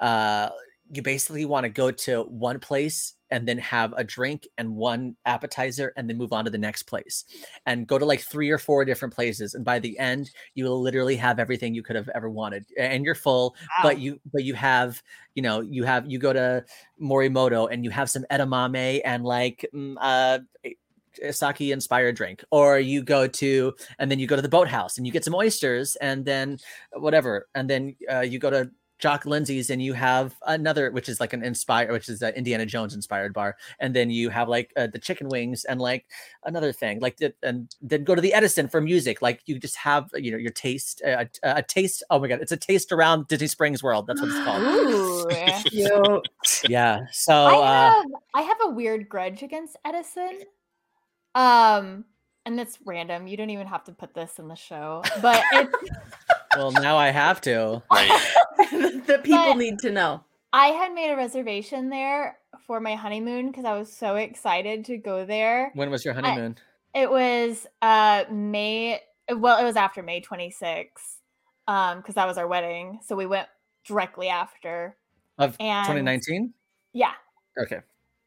uh you basically want to go to one place and then have a drink and one appetizer and then move on to the next place. And go to like three or four different places and by the end you will literally have everything you could have ever wanted and you're full but you but you have you know you have you go to morimoto and you have some edamame and like mm, uh sake inspired drink or you go to and then you go to the boathouse and you get some oysters and then whatever and then uh, you go to Jock Lindsay's and you have another which is like an inspired which is an Indiana Jones inspired bar and then you have like uh, the chicken wings and like another thing like the, and then go to the Edison for music like you just have you know your taste uh, a, a taste oh my god it's a taste around Disney Springs World that's what it's called Ooh. yeah so I uh have I have a weird grudge against Edison. Um, and it's random. You don't even have to put this in the show, but it's well now I have to Right. the people But- need to know. I had made a reservation there for my honeymoon because I was so excited to go there. when was your honeymoon It was uh May well, it was after May 26th. Um, because that was our wedding. So we went directly after. of and- 2019 Yeah. okay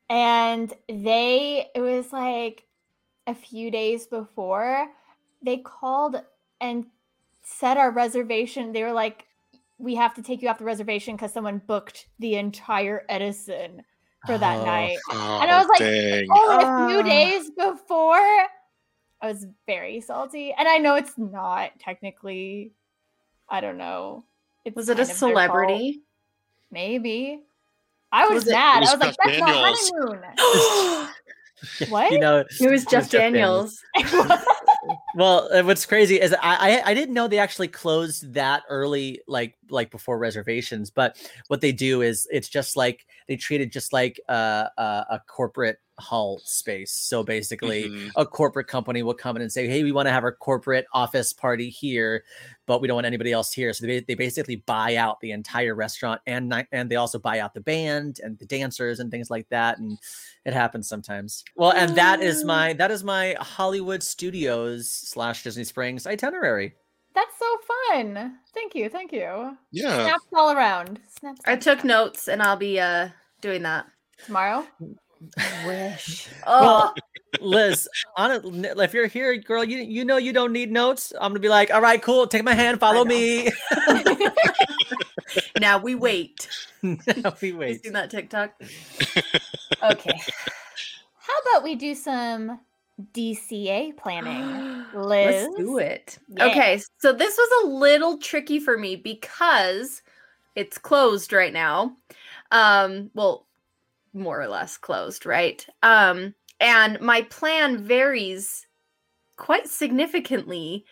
And they it was like a few days before they called and said our reservation. They were like, we have to take you off the reservation because someone booked the entire Edison for that Oh. night. Oh, And I was like, dang. Only a few Ah. days before. I was very salty. And I know it's not technically, I don't know. It's Was it a kind of their fault. celebrity? Maybe. I was, Was mad. It was I was like, that's my Daniels." honeymoon. What? you know It was Jeff Jeff Daniels. well uh, what's crazy is I, I i didn't know they actually closed that early like like before reservations but what they do is it's just like they treat it just like a, a, a corporate hall space so basically Mhm. a corporate company will come in and say hey we want to have our corporate office party here but we don't want anybody else here so they, they basically buy out the entire restaurant and and they also buy out the band and the dancers and things like that and it happens sometimes well and that is my that is my hollywood studios slash disney springs itinerary That's so fun. Thank you. Thank you. Yeah. Snaps all around. Snaps. I took notes and I'll be uh doing that. tomorrow. Wish. Well, Oh, Liz, on it, if you're here, girl, you you know you don't need notes. I'm gonna be like, all right, cool. Take my hand, follow me. now we wait. now we You wait. seen that TikTok? Okay. How about we do some DCA planning? Liz. Let's do it. Yeah. Okay, so this was a little tricky for me because it's closed right now. Um, well, more or less closed, right? Um, and my plan varies quite significantly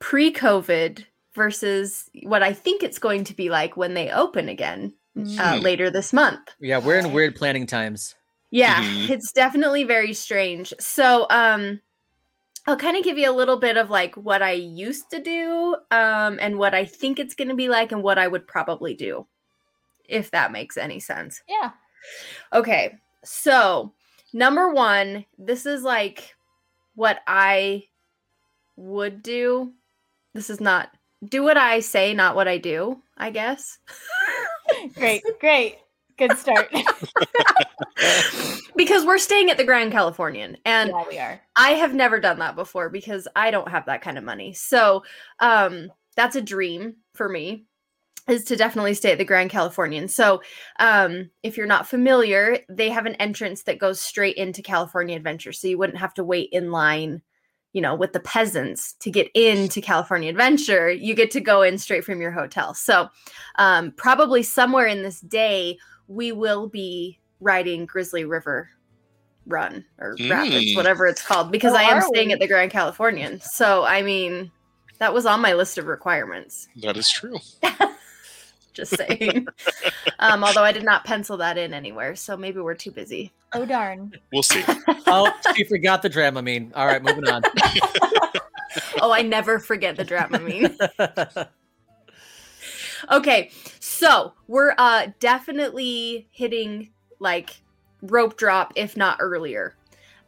pre-COVID versus what I think it's going to be like when they open again uh, Hmm. later this month. Yeah, we're in weird planning times. Yeah, Mhm. it's definitely very strange. So, um I'll kind of give you a little bit of like what I used to do um and what I think it's going to be like and what I would probably do if that makes any sense. Yeah. Okay. So, number 1, this is like what I would do. This is not do what I say, not what I do, I guess. Great. Great. Good start. because we're staying at the Grand Californian and yeah, we are. I have never done that before because I don't have that kind of money. So, um, that's a dream for me is to definitely stay at the Grand Californian. So, um, if you're not familiar, they have an entrance that goes straight into California Adventure. So you wouldn't have to wait in line, you know, with the peasants to get into California Adventure. You get to go in straight from your hotel. So, um, probably somewhere in this day, we will be riding Grizzly River Run or Rapids, Mm. whatever it's called, because I am staying we? at the Grand Californian. So, I mean, that was on my list of requirements. That is true. Just saying. um, although I did not pencil that in anywhere, so maybe we're too busy. Oh darn. We'll see. Oh, she forgot the Dramamine. All right, moving on. oh, I never forget the Dramamine. Okay, so we're uh definitely hitting like rope drop, if not earlier.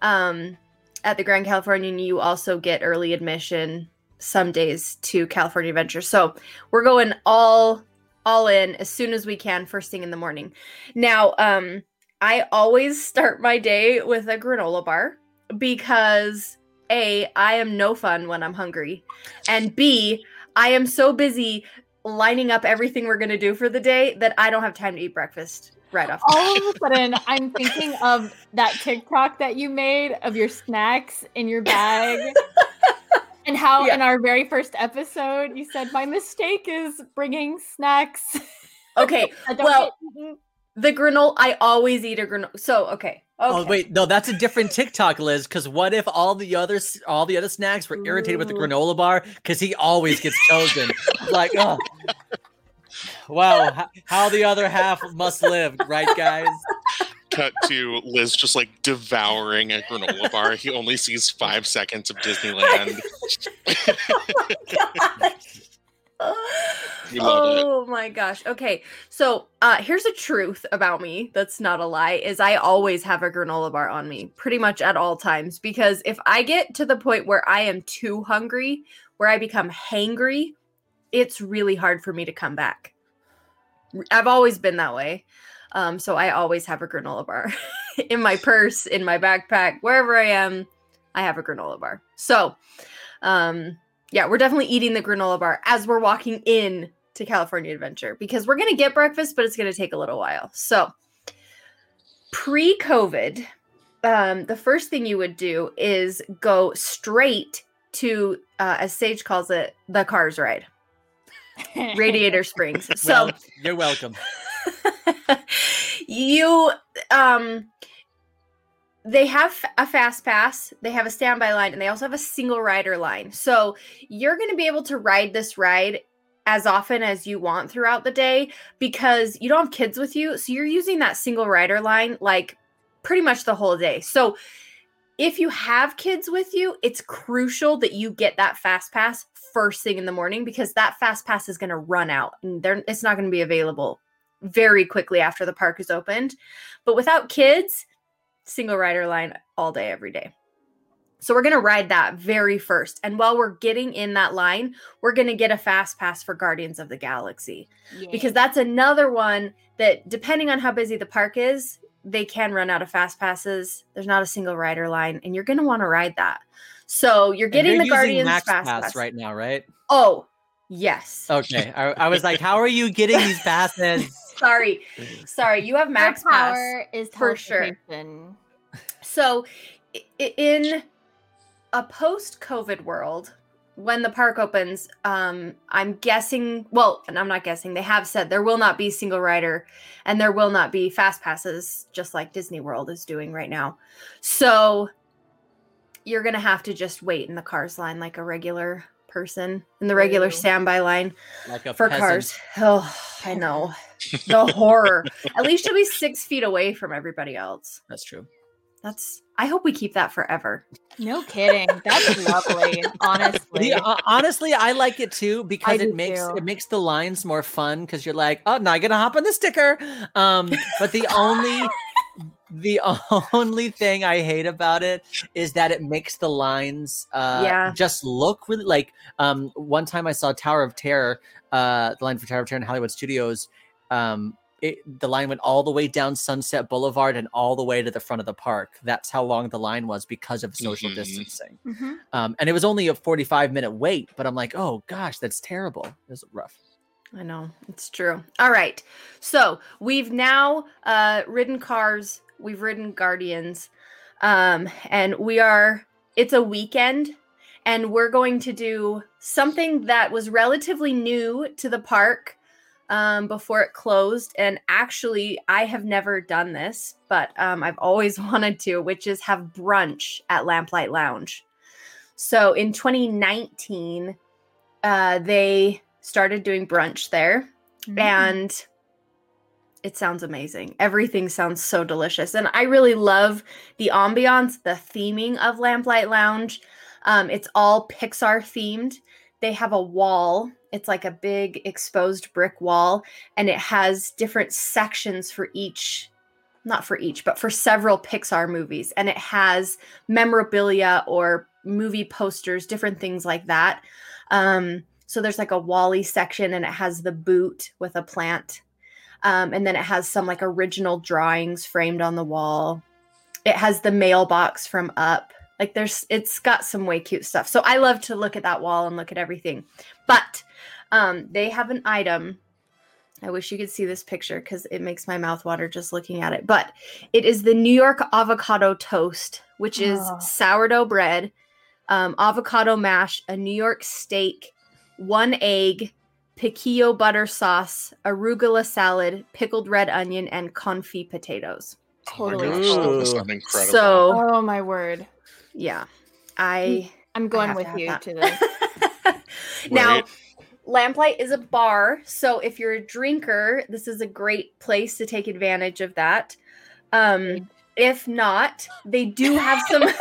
Um, at the Grand Californian, you also get early admission some days to California Adventure. So we're going all all in as soon as we can, first thing in the morning. Now, um, I always start my day with a granola bar because a I am no fun when I'm hungry, and b I am so busy lining up everything we're gonna do for the day that I don't have time to eat breakfast right off. All of a sudden, I'm thinking of that TikTok that you made of your snacks in your bag. And how Yeah. in our very first episode you said my mistake is bringing snacks. Okay, Well, the granola. I always eat a granola. So okay. Oh, okay. Oh wait, no, that's a different TikTok, Liz. Because what if all the other all the other snacks were irritated with the granola bar? Because he always gets chosen. like, oh, wow, how, how the other half must live, right, guys? Cut to Liz just like devouring a granola bar. He only sees five seconds of Disneyland. Love it. oh my gosh. Okay. So uh here's a truth about me that's not a lie is I always have a granola bar on me pretty much at all times because if I get to the point where I am too hungry, where I become hangry, it's really hard for me to come back. I've always been that way. Um so I always have a granola bar in my purse, in my backpack, wherever I am, I have a granola bar. So, um yeah, we're definitely eating the granola bar as we're walking in to California Adventure because we're going to get breakfast, but it's going to take a little while. So, pre COVID, um, the first thing you would do is go straight to, uh, as Sage calls it, the cars ride, Radiator Springs. So, Well, you're welcome. you um they have a fast pass they have a standby line and they also have a single rider line. So you're going to be able to ride this ride as often as you want throughout the day because you don't have kids with you so you're using that single rider line like pretty much the whole day. So if you have kids with you it's crucial that you get that fast pass first thing in the morning because that fast pass is going to run out and it's not going to be available very quickly after the park is opened. But without kids, single rider line all day, every day. So we're going to ride that very first. And while we're getting in that line, we're going to get a fast pass for Guardians of the Galaxy because that's another one that, depending on how busy the park is, they can run out of fast passes. There's not a single rider line, and you're going to want to ride that. So you're getting the using Guardians Max fast Pass pass. right now, right? Oh, yes. Okay, I, I was like, how are you getting these passes? Sorry. Sorry. You have Your Max Pass. power is for sure. So, i- i- in a post-COVID world, when the park opens, um, I'm guessing. Well, and I'm not guessing. They have said there will not be single rider, and there will not be fast passes, just like Disney World is doing right now. So, you're gonna have to just wait in the cars line like a regular person in the regular Ew. standby line Like a for peasant. cars. Oh, I know the horror. At least you'll be six feet away from everybody else. That's true. That's. I hope we keep that forever. No kidding. That's lovely. Honestly. The- uh, honestly, I like it too because do it makes too. it makes the lines more fun because you're like, oh, now I gotta hop on the sticker. Um, but the only the only thing I hate about it is that it makes the lines uh Yeah. just look really like um one time I saw Tower of Terror, uh the line for Tower of Terror in Hollywood Studios. Um it, the line went all the way down Sunset Boulevard and all the way to the front of the park. That's how long the line was because of social Mhm. distancing. Mhm. Um, and it was only a 45 minute wait, but I'm like, oh gosh, that's terrible. It was rough. I know it's true. All right, so we've now uh, ridden cars. We've ridden Guardians, um, and we are. It's a weekend, and we're going to do something that was relatively new to the park um, before it closed. And actually, I have never done this, but um, I've always wanted to, which is have brunch at Lamplight Lounge. So in 2019, uh, they started doing brunch there, Mhm. and it sounds amazing. Everything sounds so delicious, and I really love the ambiance, the theming of Lamplight Lounge. Um, it's all Pixar themed. They have a wall. It's like a big exposed brick wall, and it has different sections for each. Not for each, but for several Pixar movies. And it has memorabilia or movie posters, different things like that. Um, so there's like a WALL-E section and it has the boot with a plant. Um, and then it has some like original drawings framed on the wall. It has the mailbox from Up. Like there's it's got some way cute stuff. So I love to look at that wall and look at everything. But um, they have an item. I wish you could see this picture because it makes my mouth water just looking at it. But it is the New York avocado toast, which is Oh. sourdough bread, um, avocado mash, a New York steak, one egg, piquillo butter sauce, arugula salad, pickled red onion, and confit potatoes. Oh my Totally. gosh, that must Ooh. sound incredible. So Oh my word. Yeah, I I'm going have with have you that. to this. now, Lamplight is a bar, so if you're a drinker, this is a great place to take advantage of that. Um, if not, they do have some.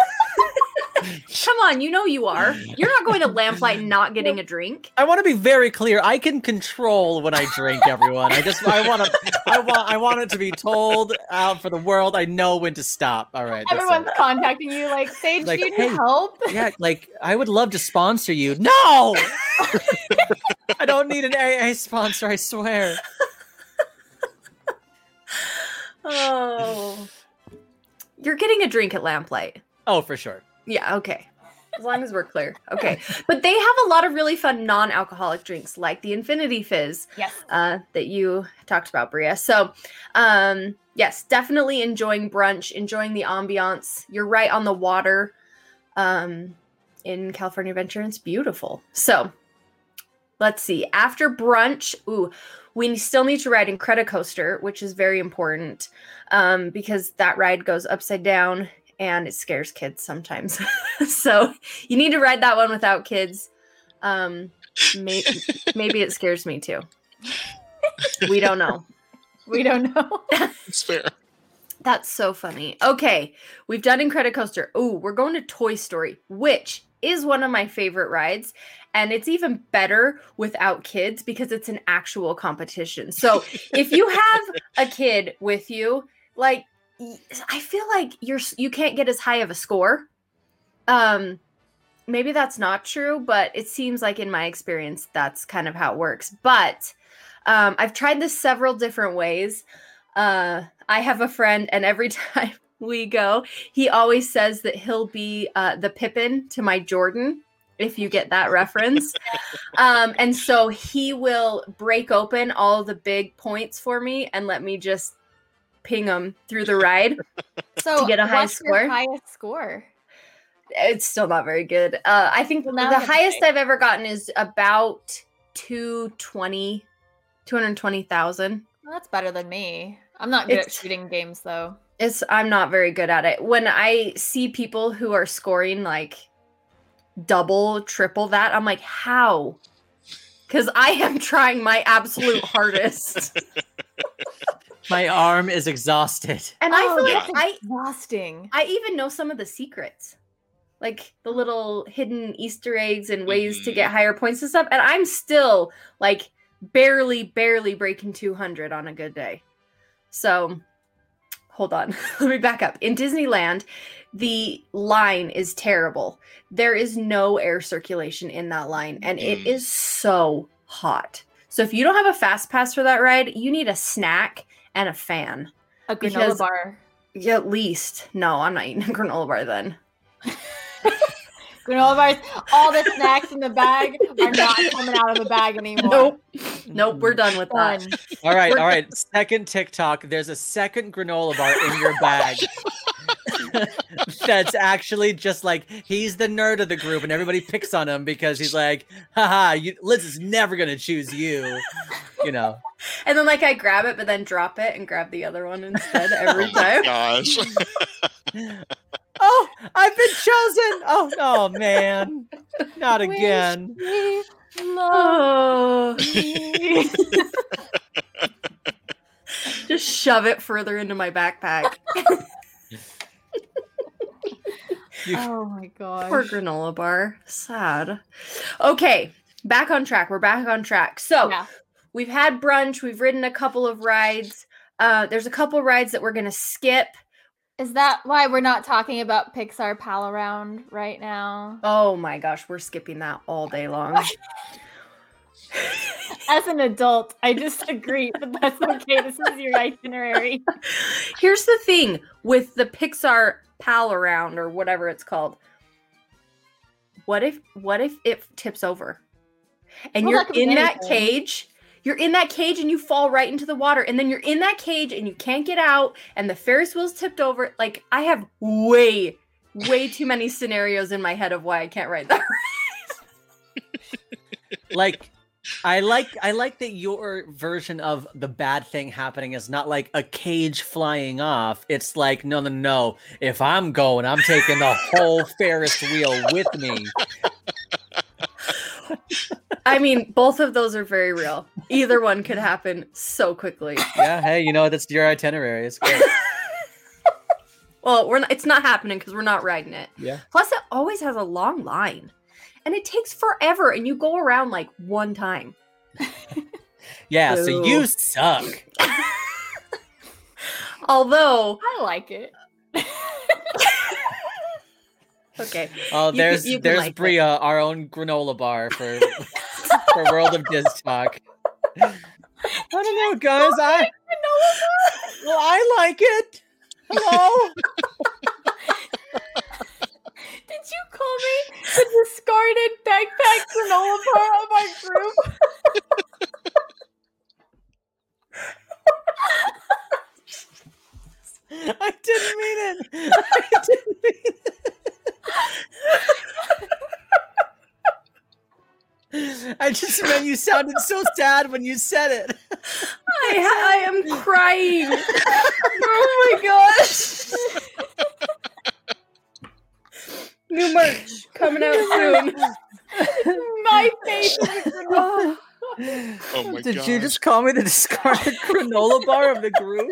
Come on, you know you are. You're not going to Lamplight and not getting a drink. I want to be very clear. I can control when I drink, everyone. I just I want to I want I want it to be told out for the world. I know when to stop. All right. that's it. Everyone's contacting you like, Sage, Like, do you need hey, help? Yeah, like I would love to sponsor you. No, I don't need an AA sponsor. I swear. Oh, you're getting a drink at Lamplight. Oh, for sure. Yeah, okay. As long as we're clear. Okay. But they have a lot of really fun non alcoholic drinks like the Infinity Fizz Yes. uh, that you talked about, Bria. So, um, yes, definitely enjoying brunch, enjoying the ambiance. You're right on the water um, in California Adventure. It's beautiful. So, let's see. After brunch, ooh, we still need to ride Incredicoaster, which is very important um, because that ride goes upside down and it scares kids sometimes. so you need to ride that one without kids. Um, may- maybe it scares me too. We don't know. We don't know. It's fair. That's so funny. Okay, we've done Incredicoaster. Oh, we're going to Toy Story, which is one of my favorite rides. And it's even better without kids because it's an actual competition. So if you have a kid with you, like y- I feel like you're you can't get as high of a score. Um maybe that's not true, but it seems like in my experience that's kind of how it works. But um I've tried this several different ways. Uh I have a friend and every time we go, he always says that he'll be uh the Pippen to my Jordan if you get that reference. Um and so he will break open all the big points for me and let me just ping them through the ride. So to get a high what's your score? highest score? it's still not very good. Uh, I think Well, the I highest. I've ever gotten is about 220, 220,000. Well, that's better than me. I'm not good at shooting games though. It's I'm not very good at it. When I see people who are scoring like double, triple that, I'm like, how? Because I am trying my absolute hardest. My arm is exhausted. And I Oh, feel like I exhausting. I even know some of the secrets. Like the little hidden Easter eggs and ways to Mhm. get higher points and stuff. And I'm still like barely, barely breaking 200 on a good day. So hold on. Let me back up. In Disneyland, the line is terrible. There is no air circulation in that line, and it Mm. is so hot. So if you don't have a fast pass for that ride, you need a snack and a fan. A granola because- bar. Yeah, at least. No, I'm not eating a granola bar then. Granola bars. All the snacks in the bag are not coming out of the bag anymore. Nope. Nope, we're mm. done with that. All right, all right. Second TikTok. There's a second granola bar in your bag. That's actually just like he's the nerd of the group, and everybody picks on him because he's like, haha, you, Liz is never gonna choose you. You know. And then like I grab it, but then drop it and grab the other one instead every oh time. gosh. Oh, I've been chosen. Oh, oh man, not again. We Oh. love me. Just shove it further into my backpack. Oh my god. Poor granola bar. Sad. Okay, back on track. We're back on track. So Yeah. we've had brunch. We've ridden a couple of rides. Uh, there's a couple rides that we're gonna skip. Is that why we're not talking about Pixar Pal Around right now? Oh my gosh, we're skipping that all day long. As an adult, I disagree, but that's okay. This is your itinerary. Here's the thing with the Pixar pal around or whatever it's called. What if what if it tips over? And Well, you're that in that cage. You're in that cage and you fall right into the water and then you're in that cage and you can't get out and the Ferris wheel's tipped over. Like I have way way too many scenarios in my head of why I can't ride that. like I like I like that your version of the bad thing happening is not like a cage flying off. It's like no no no. If I'm going, I'm taking the whole Ferris wheel with me. I mean, both of those are very real. Either one could happen so quickly. Yeah, hey, you know that's your itinerary. It's great. Well, we're not, it's not happening because we're not riding it. Yeah. Plus, it always has a long line, and it takes forever, and you go around like one time. Yeah, so Boo. you suck. Although, I like it. okay, Oh, there's you can there's like it. Bria, our own granola bar for for World of Diz Talk. I don't know, guys. I well, I like it. Hello. Did you call me the discarded backpack granola bar of our group? I didn't mean it. I didn't mean it. I just meant you sounded so sad when you said it. I, I am crying. oh my gosh! New merch coming out soon. My face is a granola. Oh my god. Did gosh. you just call me the discarded granola bar of the group?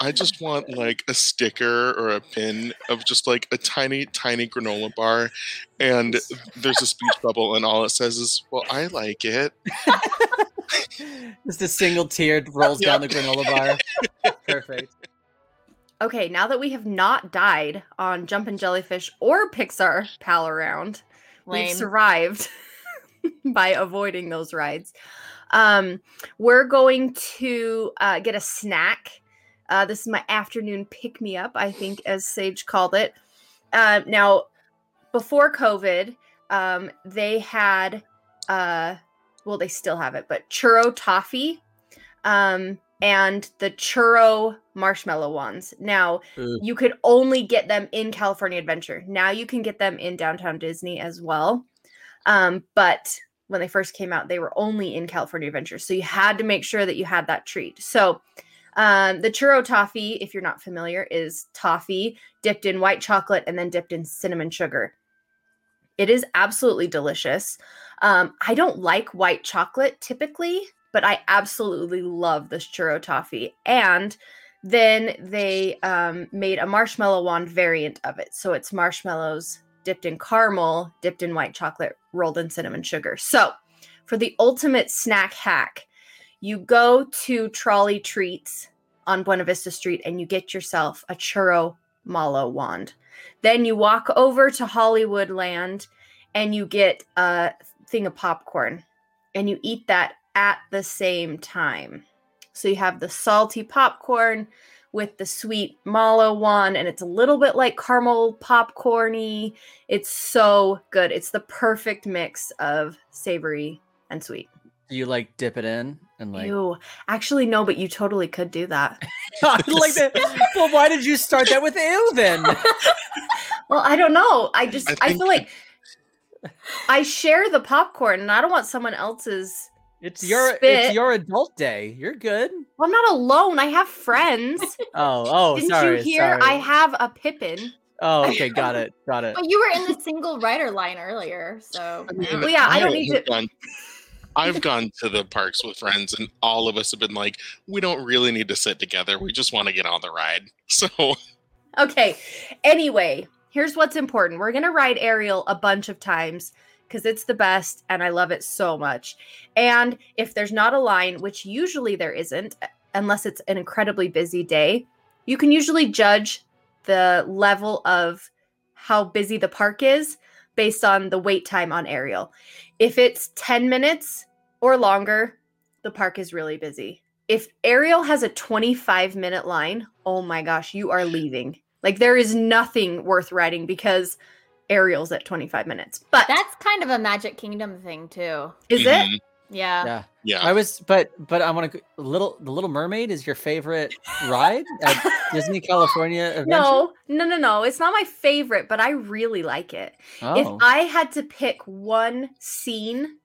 I just want like a sticker or a pin of just like a tiny, tiny granola bar, and there's a speech bubble, and all it says is, "Well, I like it." Just a single tear rolls down the granola bar. Perfect. Okay, now that we have not died on Jumpin' Jellyfish or Pixar Pal Around, we've survived by avoiding those rides. Um, we're going to uh, get a snack. Uh, this is my afternoon pick me up, I think, as Sage called it. Uh, now, before COVID, um, they had, uh, well, they still have it, but churro toffee. Um, and the churro marshmallow ones. Now, Ooh. you could only get them in California Adventure. Now you can get them in Downtown Disney as well. Um, but when they first came out, they were only in California Adventure. So you had to make sure that you had that treat. So um, the churro toffee, if you're not familiar, is toffee dipped in white chocolate and then dipped in cinnamon sugar. It is absolutely delicious. Um, I don't like white chocolate typically, but I absolutely love this churro toffee. And then they um, made a marshmallow wand variant of it. So it's marshmallows dipped in caramel, dipped in white chocolate, rolled in cinnamon sugar. So for the ultimate snack hack, you go to Trolley Treats on Buena Vista Street and you get yourself a churro mallow wand. Then you walk over to Hollywood Land and you get a thing of popcorn and you eat that at the same time. So you have the salty popcorn with the sweet mallow one, and it's a little bit like caramel popcorny. It's so good. It's the perfect mix of savory and sweet. Do you like dip it in and like? Ew. Actually, no, but you totally could do that. Like that. Well, why did you start that with ew then? well, I don't know. I just I I, feel like I share the popcorn and I don't want someone else's It's your Spit. it's your adult day. You're good. well, I'm not alone. I have friends. Oh, oh, Didn't sorry. you hear? sorry. I have a Pippen. Oh, okay, got it, got it. But you were in the single rider line earlier, so I mean, Well, yeah, I don't need to- Gone, I've gone to the parks with friends, and all of us have been like, "We don't really need to sit together. We just want to get on the ride." So Okay. Anyway, here's what's important. We're going to ride Ariel a bunch of times because it's the best and I love it so much. And if there's not a line, which usually there isn't, uh, unless it's an incredibly busy day, you can usually judge the level of how busy the park is based on the wait time on Ariel. If it's 10 minutes or longer, the park is really busy. If Ariel has a 25 minute line, oh my gosh, you are leaving. Like there is nothing worth riding because Ariel's at 25 minutes. But that's kind of a Magic Kingdom thing too. is it? mhm, Yeah. Yeah, Yeah, I was, but but I want to. Little the Little Mermaid is your favorite ride at Disney California Adventure? No, no, no, no. It's not my favorite, but I really like it. If Oh, I had to pick one scene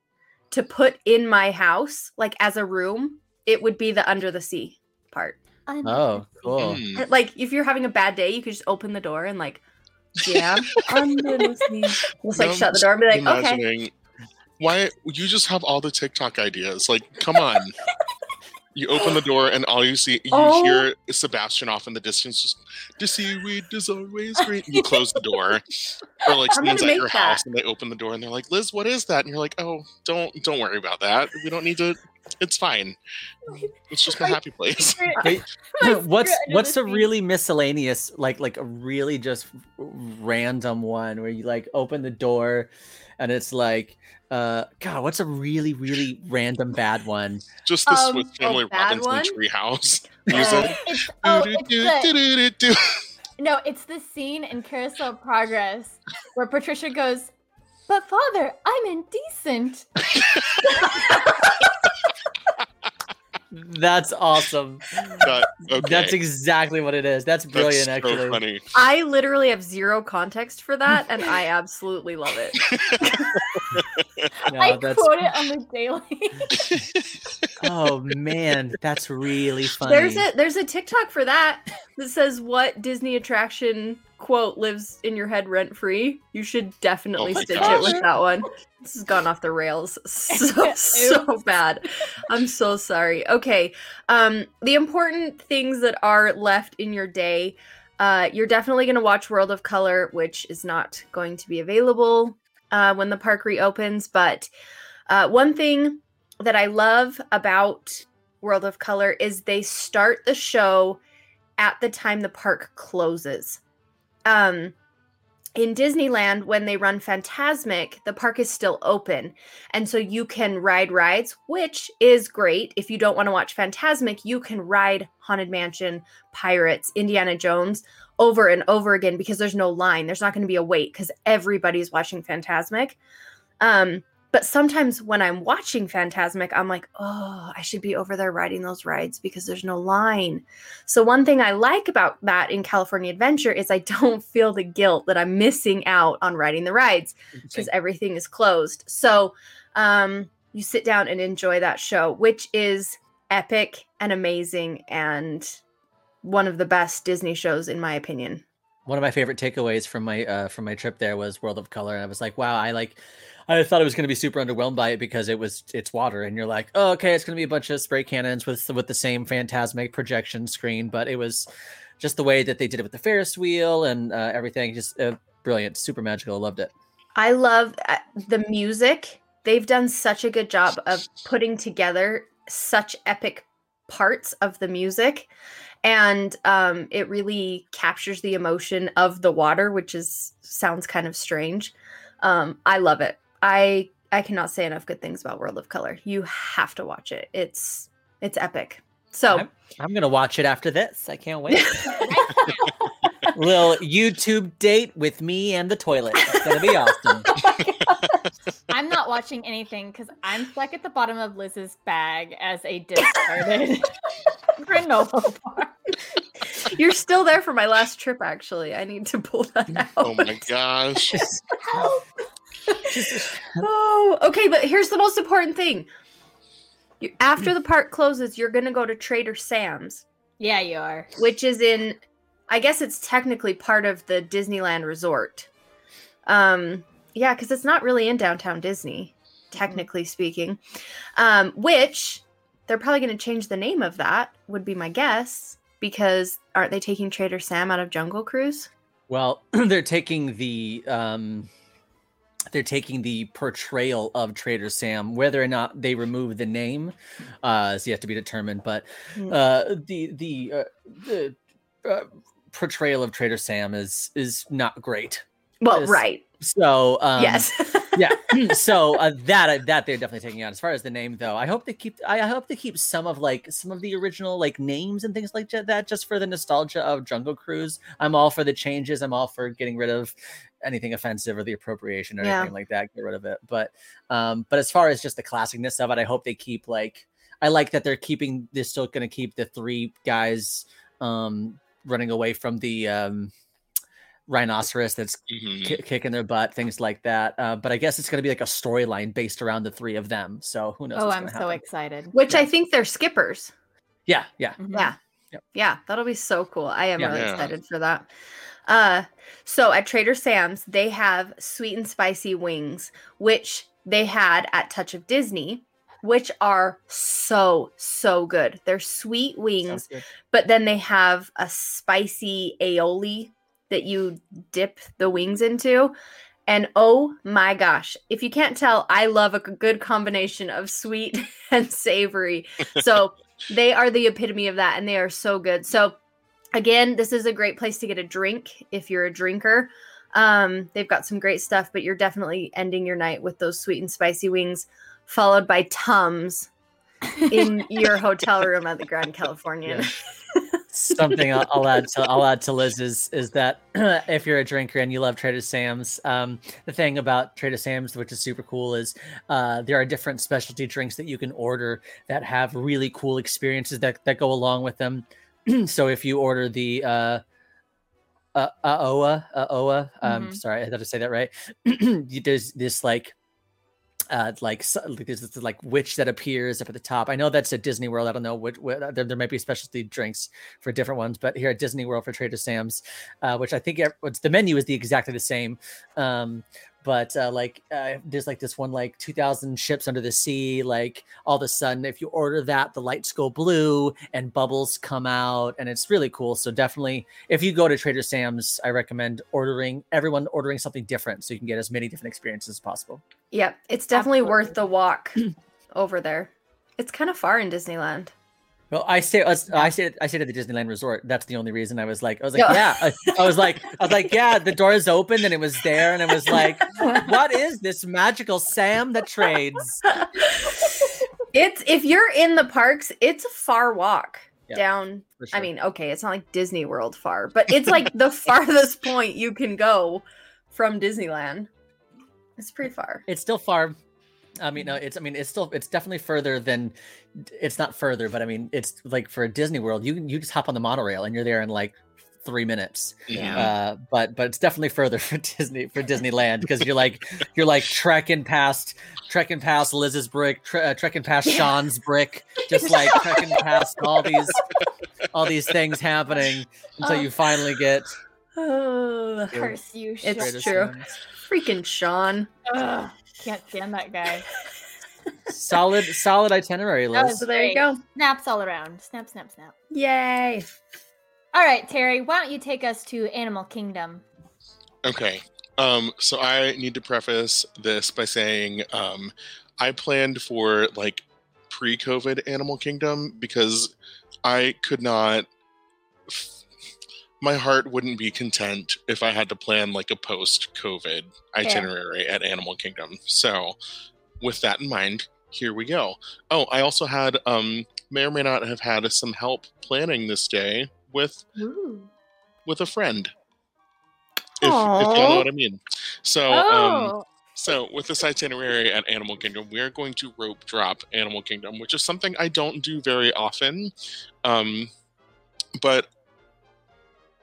to put in my house, like as a room, it would be the under the sea part. oh, cool. Mm. Like if you're having a bad day, you could just open the door and like jam under the sea. Just like No, shut the door and be like, okay. why you just have all the TikTok ideas. Like, come on. you open the door and all you see you Oh. hear Sebastian off in the distance just the seaweed is always great. You close the door. Or like I'm someone's at your that. house and they open the door and they're like, Liz, what is that? And you're like, Oh, don't don't worry about that. We don't need to it's fine. It's just my happy place. Wait, what's what's a really miscellaneous like like a really just random one where you like open the door and it's like uh god what's a really really random bad one Just the Um, Swiss Family Robinson one? treehouse music. it's, oh, it's the, no, it's the scene in Carousel of Progress where Patricia goes, "But father, I'm indecent." that's awesome That- okay. that's exactly what it is that's brilliant That's actually funny. I literally have zero context for that, and I absolutely love it. No, I that's quote it on the daily. oh man that's really funny There's a there's a TikTok for that that says what Disney attraction quote lives in your head rent free. You should definitely Oh my stitch it with that one. This has gone off the rails so so bad. I'm so sorry. Okay. Um the important things that are left in your day uh, you're definitely going to watch World of Color, which is not going to be available uh, when the park reopens. But uh, one thing that I love about World of Color is they start the show at the time the park closes. Um, in Disneyland, when they run Fantasmic, the park is still open. And so you can ride rides, which is great. If you don't want to watch Fantasmic, you can ride Haunted Mansion, Pirates, Indiana Jones over and over again because there's no line. There's not going to be a wait because everybody's watching Fantasmic. Um, but sometimes when I'm watching Fantasmic, I'm like, oh, I should be over there riding those rides because there's no line. So, one thing I like about that in California Adventure is I don't feel the guilt that I'm missing out on riding the rides because everything is closed. So, um, you sit down and enjoy that show, which is epic and amazing and one of the best Disney shows, in my opinion. One of my favorite takeaways from my uh, from my trip there was World of Color, and I was like, wow, I like I thought I was going to be super underwhelmed by it because it was it's water, and you're like, oh, okay, it's going to be a bunch of spray cannons with with the same Fantasmic projection screen, but it was just the way that they did it with the Ferris wheel and uh, everything, just uh, brilliant, super magical. I loved it. I love uh, the music. They've done such a good job of putting together such epic parts of the music and um, it really captures the emotion of the water which is sounds kind of strange um, i love it I I cannot say enough good things about World of Color. You have to watch it. It's it's epic. So I'm, I'm gonna watch it after this. I can't wait. Little YouTube date with me and the toilet. It's gonna be awesome. I'm not watching anything because I'm stuck at the bottom of Liz's bag as a discarded granola bar. You're still there for my last trip, actually. I need to pull that out. Oh my gosh. oh, okay, but here's the most important thing. You, after the park closes, you're gonna go to Trader Sam's, Yeah, you are. which is in, I guess it's technically part of the Disneyland Resort. Um, yeah, because it's not really in downtown Disney, technically speaking. Um, which they're probably gonna change the name of that. Would be my guess because aren't they taking Trader Sam out of Jungle Cruise? Well, they're taking the um they're taking the portrayal of Trader Sam. Whether or not they remove the name uh, is yet to be determined. But Mm. uh, the the uh, the uh, portrayal of Trader Sam is is not great. Well, Yes. right. So um, yes. yeah. so uh, that that they're definitely taking out. As far as the name, though, I hope they keep. I, I hope they keep some of like some of the original like names and things like that, just for the nostalgia of Jungle Cruise. I'm all for the changes. I'm all for getting rid of anything offensive or the appropriation or Yeah. anything like that. Get rid of it. But um, but as far as just the classicness of it, I hope they keep like. I like that they're keeping. They're still going to keep the three guys um running away from the um rhinoceros that's Mhm. ki- kicking their butt, things like that. Uh, but I guess it's going to be like a storyline based around the three of them. So who knows? Oh, what's I'm so happen. excited. Which I think they're skippers. Yeah, yeah. Mhm. Yeah. Yep. Yeah, that'll be so cool. I am Yeah. really Yeah. excited for that. Uh so at Trader Sam's, they have sweet and spicy wings, which they had at Touch of Disney, which are so so good. They're sweet wings, but then they have a spicy aioli that you dip the wings into. And oh my gosh, if you can't tell, I love a good combination of sweet and savory. So they are the epitome of that, and they are so good. So again, this is a great place to get a drink if you're a drinker. Um, they've got some great stuff, but you're definitely ending your night with those sweet and spicy wings, followed by Tums in your hotel room at the Grand Californian. Something I'll, I'll add to I'll add to Liz is is that if you're a drinker and you love Trader Sam's, um, the thing about Trader Sam's, which is super cool, is uh, there are different specialty drinks that you can order that have really cool experiences that that go along with them. so if you order the uh, uh, Aoa, Aoa, um, Mhm. sorry, I had to say that right. There's this like uh like there's this like witch that appears up at the top. I know that's at Disney World. I don't know what, what there, there might be specialty drinks for different ones, but here at Disney World for Trader Sam's, uh, which I think the menu is the exactly the same. Um, but uh, like uh, there's like this one like 2000 ships under the sea like all of a sudden if you order that the lights go blue and bubbles come out and it's really cool so definitely if you go to trader sam's i recommend ordering everyone ordering something different so you can get as many different experiences as possible Yep, it's definitely worth the walk over there. It's kind of far in Disneyland. Well, I stay. I stayed. I stayed at the Disneyland Resort. That's the only reason I was like. I was like, No. yeah. I, I was like, I was like, yeah. The doors opened and it was there, and I was like, what is this magical Sam that trades? It's if you're in the parks, it's a far walk Yeah, down. For I mean, okay, it's not like Disney World far, but it's like the farthest point you can go from Disneyland. It's pretty far. it's still far. I mean, no, it's. I mean, it's still. It's definitely further than. It's not further, but I mean, it's like for a Disney World, you you just hop on the monorail and you're there in like three minutes. Yeah. Uh, but but it's definitely further for Disney for Disneyland because you're like you're like trekking past trekking past Liz's brick, tre- uh, trekking past Sean's brick, just like trekking past all these all these things happening until you finally get. Oh, Curse you, It's true. ones. freaking Sean. Ugh, can't stand that guy. Solid solid itinerary That list. So there you go. Snaps all around. Snap, snap, snap. Yay. All right, Kairi, why don't you take us to Animal Kingdom? Okay. Um, so I need to preface this by saying um, I planned for like pre-COVID Animal Kingdom because I could not. My heart wouldn't be content if I had to plan like a post-COVID itinerary at Animal Kingdom. So, with that in mind, here we go. Oh, I also had um, may or may not have had some help planning this day with Ooh. with a friend. If, if you know what I mean. So, um, Oh, so with this itinerary at Animal Kingdom, we are going to rope drop Animal Kingdom, which is something I don't do very often. Um, but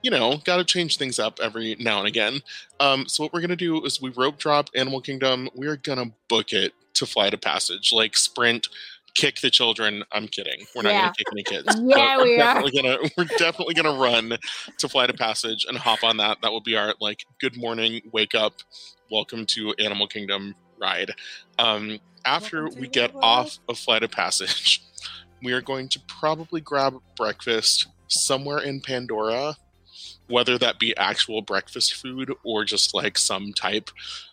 you know, got to change things up every now and again. Um, so what we're gonna do is we rope drop Animal Kingdom. We are gonna book it to Flight of Passage, like sprint. Kick the children. I'm kidding. We're not Yeah. gonna kick any kids. Yeah, we we're are. definitely gonna we're definitely gonna run to Flight of Passage and hop on that. That will be our like good morning, wake up, welcome to Animal Kingdom ride. Um, after we get off of Flight of Passage, we are going to probably grab breakfast somewhere in Pandora, whether that be actual breakfast food or just like some type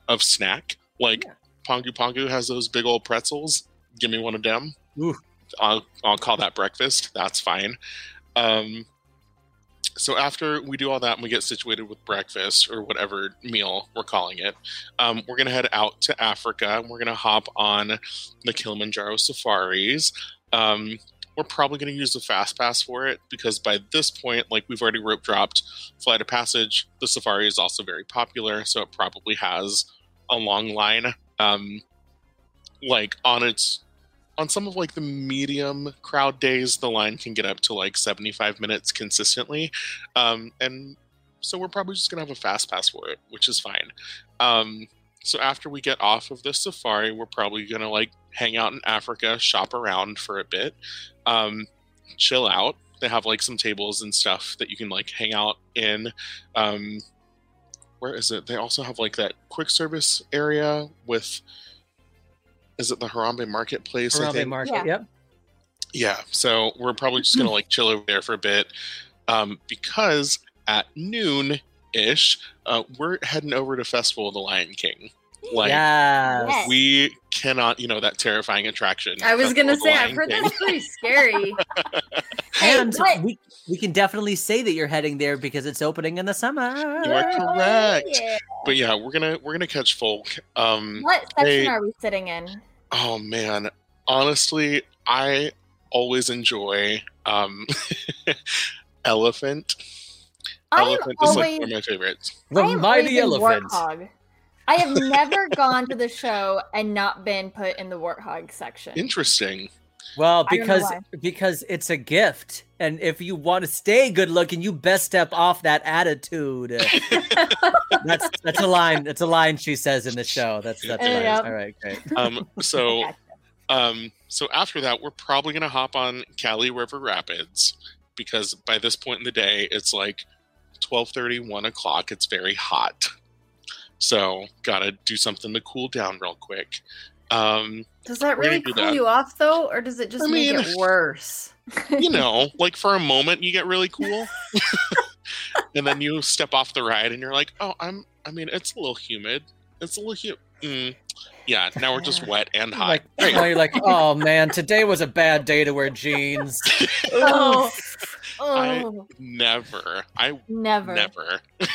of snack. Like Yeah. Pongu Pongu has those big old pretzels. Give me one of them. Ooh. I'll I'll call that breakfast. That's fine. Um, so after we do all that and we get situated with breakfast or whatever meal we're calling it, um, we're gonna head out to Africa. and We're gonna hop on the Kilimanjaro safaris. Um, we're probably gonna use the fast pass for it because by this point, like we've already rope dropped Flight of Passage. The safari is also very popular, so it probably has a long line. Um, like on its on some of like the medium crowd days the line can get up to like 75 minutes consistently um, and so we're probably just gonna have a fast pass for it which is fine um, so after we get off of the safari we're probably gonna like hang out in africa shop around for a bit um, chill out they have like some tables and stuff that you can like hang out in um, where is it they also have like that quick service area with is it the Harambe Marketplace? I Harambe think? Market. Yeah. Yep. Yeah, so we're probably just gonna like chill over there for a bit, um, because at noon ish, uh, we're heading over to Festival of the Lion King. Like yes. Yes. we cannot, you know, that terrifying attraction. I was gonna say, I've heard King. that's pretty scary. And what? we we can definitely say that you're heading there because it's opening in the summer. You are correct. Yeah. But yeah, we're gonna we're gonna catch folk. Um, What section Hey. are we sitting in? Oh man, honestly, I always enjoy um, Elephant. I am Elephant is like always one of my favorites. The I am mighty elephant. Warthog. I have never gone to the show and not been put in the warthog section. Interesting. Well, I don't know because because it's a gift, and if you want to stay good looking, you best step off that attitude. that's that's a line. That's a line she says in the show. That's that's Uh, right. yep. All right, great. Um, so Gotcha. um, so after that, we're probably gonna hop on Kali River Rapids because by this point in the day, it's like 12:30, 1 o'clock. It's very hot, so gotta do something to cool down real quick. Um, Does that really do cool that. you off though, or does it just I make mean- it worse? you know, like for a moment you get really cool. and then you step off the ride and you're like, "Oh, I'm I mean, it's a little humid. It's a little humid." Mm. Yeah, now we're just wet and hot. Like, Great. now you're like, oh man, today was a bad day to wear jeans. Oh, I- oh, Never. I never. never.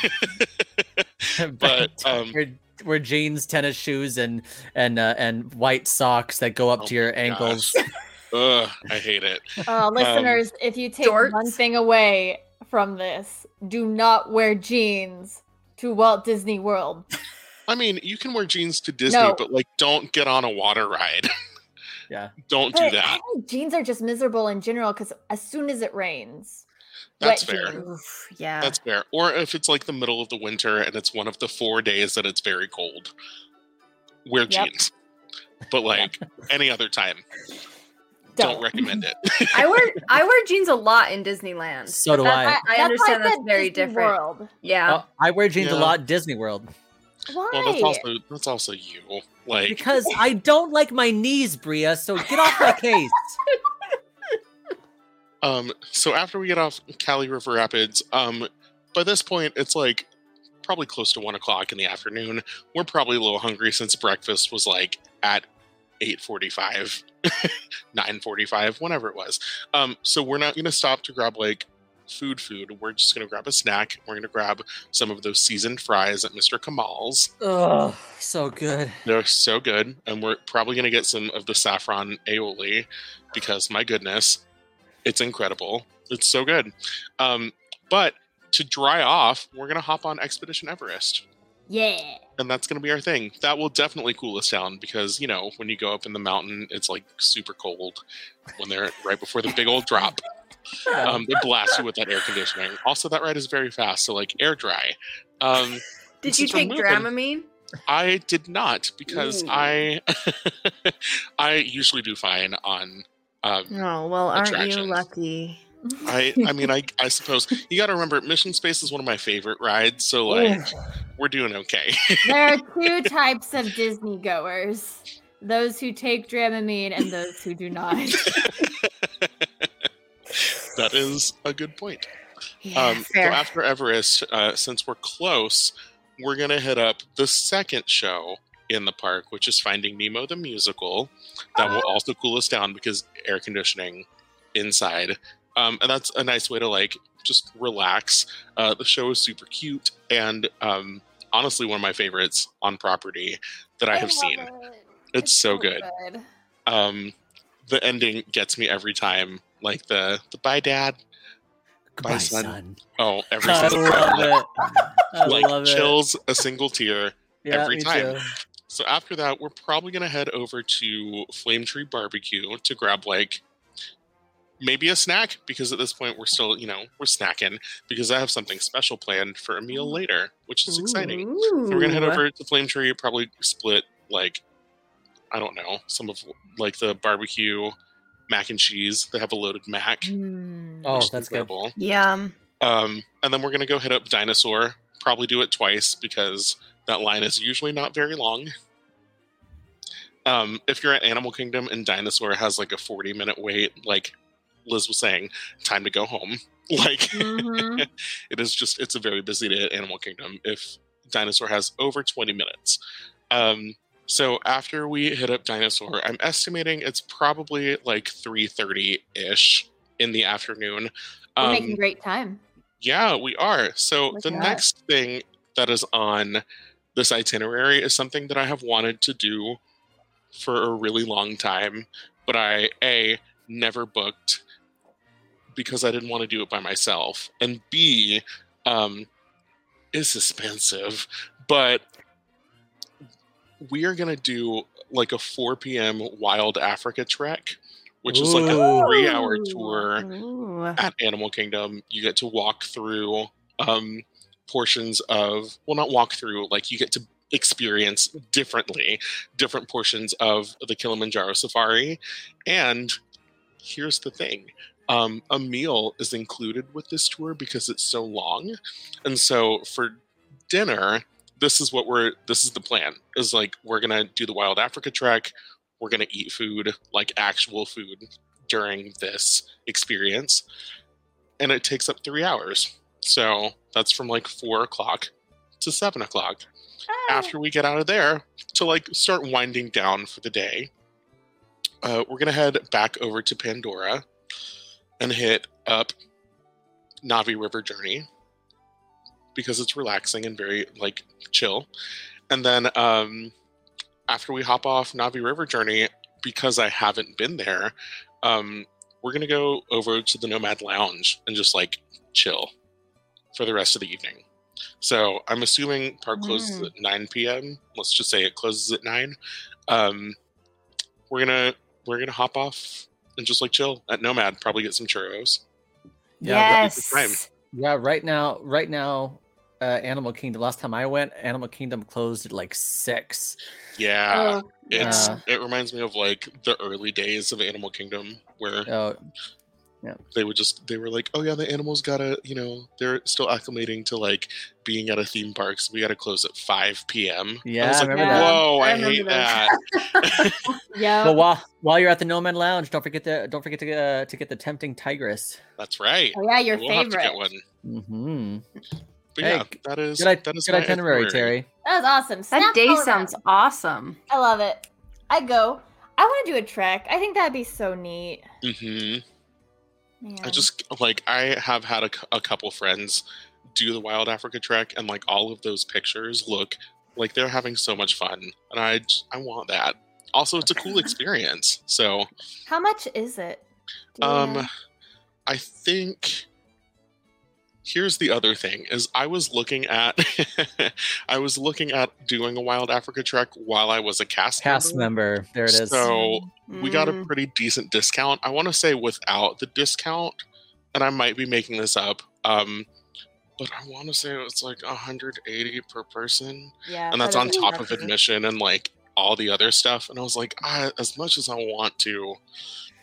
But, um, wear, wear jeans, tennis shoes, and and uh, and white socks that go up Oh to your ankles. Ugh, I hate it. Uh, listeners, if you take Jorts. one thing away from this, do not wear jeans to Walt Disney World. I mean, you can wear jeans to Disney, No. but like, don't get on a water ride. Yeah. don't do that. I think jeans are just miserable in general because as soon as it rains, That's fair. jeans. Yeah. That's fair. Or if it's like the middle of the winter and it's one of the four days that it's very cold, wear Yep. jeans. But like any other time, don't, Don't. recommend it. I wear I wear jeans a lot in Disneyland. So do But I. that's- I understand that's said very Disney different. World. Yeah. Oh, I wear jeans a lot at Disney World Why? well, that's also that's also you. Like, because I don't like my knees, Bria. So get off my case. um, so after we get off Kali River Rapids, um, by this point it's like probably close to one o'clock in the afternoon. We're probably a little hungry since breakfast was like at eight forty-five, nine forty-five, whenever it was. Um, so we're not gonna stop to grab like food food. We're just gonna grab a snack. We're gonna grab some of those seasoned fries at Mr. Kamal's. Oh, so good. They're so good, and we're probably gonna get some of the saffron aioli because my goodness, it's incredible. It's so good. Um, but to dry off, we're gonna hop on Expedition Everest, yeah. and that's gonna be our thing. That will definitely cool us down because you know when you go up in the mountain, it's like super cold when they're right before the big old drop. Um, they blast you with that air conditioning. Also, that ride is very fast, so like air dry. Um, Did you take moving. Dramamine? I did not because Ooh. I I usually do fine on um Oh well, aren't you lucky? I I mean I I suppose you got to remember Mission Space is one of my favorite rides so like we're doing okay. There are two types of Disney goers those who take Dramamine and those who do not. that is a good point. Yeah, Um so after Everest uh since we're close we're going to hit up the second show in the park which is Finding Nemo the musical. That will also cool us down because air conditioning inside. Um, and that's a nice way to like just relax. Uh, the show is super cute and um, honestly one of my favorites on property that i have seen. it's so good. Um, the ending gets me every time like the the bye dad Goodbye, son. son. oh every I single love time it. I like love it. chills a single tear Yeah, every time. too. So after that, we're probably gonna head over to Flame Tree Barbecue to grab like maybe a snack because at this point we're still, you know, we're snacking because I have something special planned for a meal later, which is exciting. So we're gonna head over to Flame Tree, probably split like I don't know some of like the barbecue mac and cheese. They have a loaded mac. Mm. Oh, which is that's good. incredible. Yum. Um, and then we're gonna go hit up Dinosaur. Probably do it twice because that line is usually not very long. Um, if you're at Animal Kingdom and Dinosaur has like a 40 minute wait, like Liz was saying, time to go home. Like Mhm. it is just it's a very busy day at Animal Kingdom if Dinosaur has over 20 minutes. Um, so after we hit up Dinosaur, I'm estimating it's probably like 3:30 ish in the afternoon. We're Um, making great time. yeah, we are. So Look the that. next thing that is on this itinerary is something that I have wanted to do for a really long time, but I a never booked because I didn't want to do it by myself, and b um, is expensive. But we are gonna do like a 4 p.m. Wild Africa trek, which is like a three-hour tour Ooh. at Animal Kingdom, you get to walk through um, portions of, well, not walk through, like you get to experience differently different portions of the Kilimanjaro safari. And here's the thing um, a meal is included with this tour because it's so long. And so for dinner, this is what we're, this is the plan is like, we're to do the Wild Africa trek. We're to eat food, like actual food during this experience. And it takes up three hours. So that's from like four o'clock to seven o'clock. After we get out of there to like start winding down for the day uh, we're gonna head back over to pandora and hit up Na'vi river journey because it's relaxing and very like chill and then um, after we hop off Na'vi river journey because i haven't been there um, we're gonna go over to the Nomad Lounge and just like chill for the rest of the evening. So I'm assuming park closes Mm. at 9 p.m. Let's just say it closes at 9. Um, we're gonna we're gonna hop off and just like chill at Nomad. Probably get some churros. Yeah, yes. Yeah, right now, right now, uh, Animal Kingdom. Last time I went, Animal Kingdom closed at like six. Yeah, Oh, it's Uh. it reminds me of like the early days of Animal Kingdom where Oh, they would just they were like, oh yeah, the animals gotta you know they're still acclimating to like being at a theme park, so we gotta close at 5 p.m. Yeah, I was I like, that. whoa, I I, hate those. that. yeah. well, while while you're at the Nomad Lounge, don't forget to don't forget to uh, to get the tempting tigress. That's right. oh, yeah, your we'll have to favorite. get one. Mm-hmm. But Hey, yeah, that is Good, i- that is good my itinerary, Kairi. That was awesome. That day all around. sounds awesome. I love it. I go. I want to do a trek. I think that'd be so neat. Mm-hmm. Man. I just like I have had a, a couple friends do the Wild Africa trek, and like all of those pictures look like they're having so much fun, and I I want that. Also, it's a cool experience. So, How much is it? Do know? um, I think here's the other thing: is I was looking at I was looking at doing a Wild Africa trek while I was a cast Cast member. There it is. So we got a Mm. pretty decent discount. I want to say without the discount, and I might be making this up. Um, but I want to say it was like 180 per person, yeah, and that's on the top of admission and like all the other stuff. And I was like, I, as much as I want to,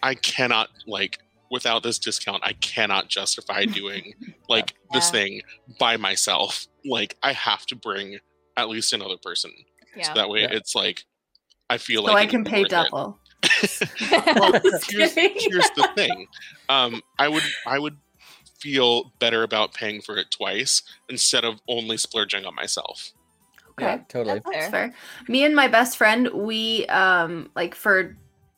I cannot like without this discount. I cannot justify doing like this thing by myself. Like I have to bring at least another person. Yeah. So that way, Yeah. it's like I feel So like I can pay double. well, here's, here's the thing. Um, I would I would feel better about paying for it twice instead of only splurging on myself. yeah, Okay. totally. That's That's fair. fair. Me and my best friend, we um like for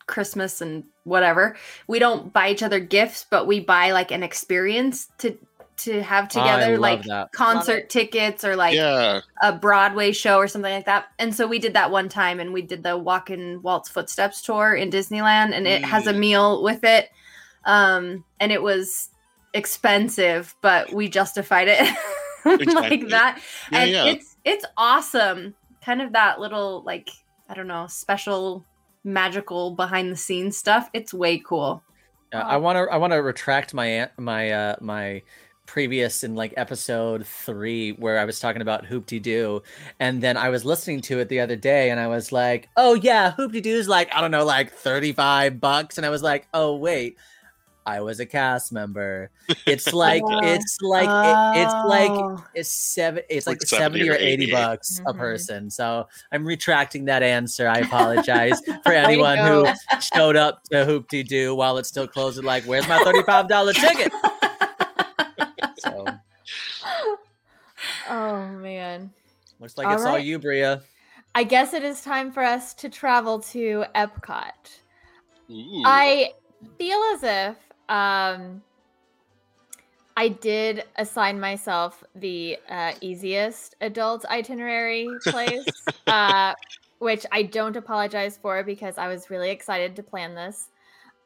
Christmas and whatever, we don't buy each other gifts, but we buy like an experience to to have together, like that. concert tickets or like yeah, a Broadway show or something like that. And so we did that one time and we did the Walk in Walt's Footsteps tour in Disneyland and it has a Mm. meal with it. Um and it was expensive, but we justified it Exactly. like that. yeah, and yeah. it's it's awesome. Kind of that little like I don't know, special magical behind the scenes stuff. It's way cool. Uh, I want to I want to retract my my uh my previous in like episode 3 where I was talking about Hoop-Dee-Doo and then I was listening to it the other day and I was like, "Oh yeah, Hoop-Dee-Doo's like I don't know like 35 bucks." And I was like, "Oh wait, I was a cast member." It's like Oh. it's like it, it's like Oh. it's seven it's like, Like 70, 70 or or 80 80. bucks a Mhm. person. So I'm retracting that answer. I apologize for anyone who showed up to Hoop-Dee-Doo while it's still closed. Like, where's my thirty-five dollar ticket? So oh man. looks like All it's all you, Bria. I guess it is time for us to travel to Epcot. Ooh. I feel as if um I did assign myself the uh, easiest adult itinerary place, uh, which I don't apologize for because I was really excited to plan this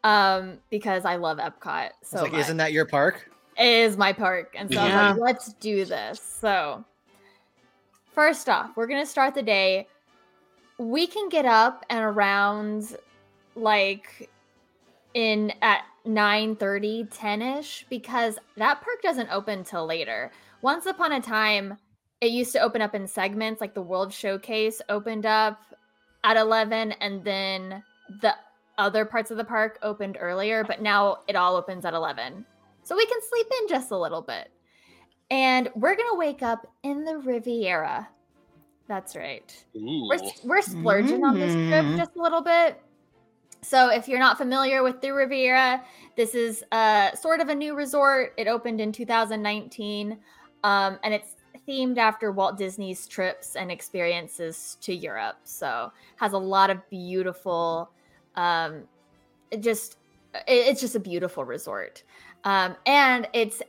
um, because I love Epcot so like, much. isn't that your park? It is my park. And so I Yeah. was like, let's do this. So, first off, we're going to start the day. We can get up and around like in at 9 30, 10 ish, because that park doesn't open till later. Once upon a time, it used to open up in segments, like the World Showcase opened up at 11, and then the other parts of the park opened earlier, but now it all opens at 11 so we can sleep in just a little bit. And we're gonna wake up in the Riviera. That's right. Ooh. We're we're splurging on this trip Mm. just a little bit. So if you're not familiar with the Riviera, this is uh, sort of a new resort. It opened in 2019, um, and it's themed after Walt Disney's trips and experiences to Europe. So has a lot of beautiful, um, it just it- it's just a beautiful resort, um, and it's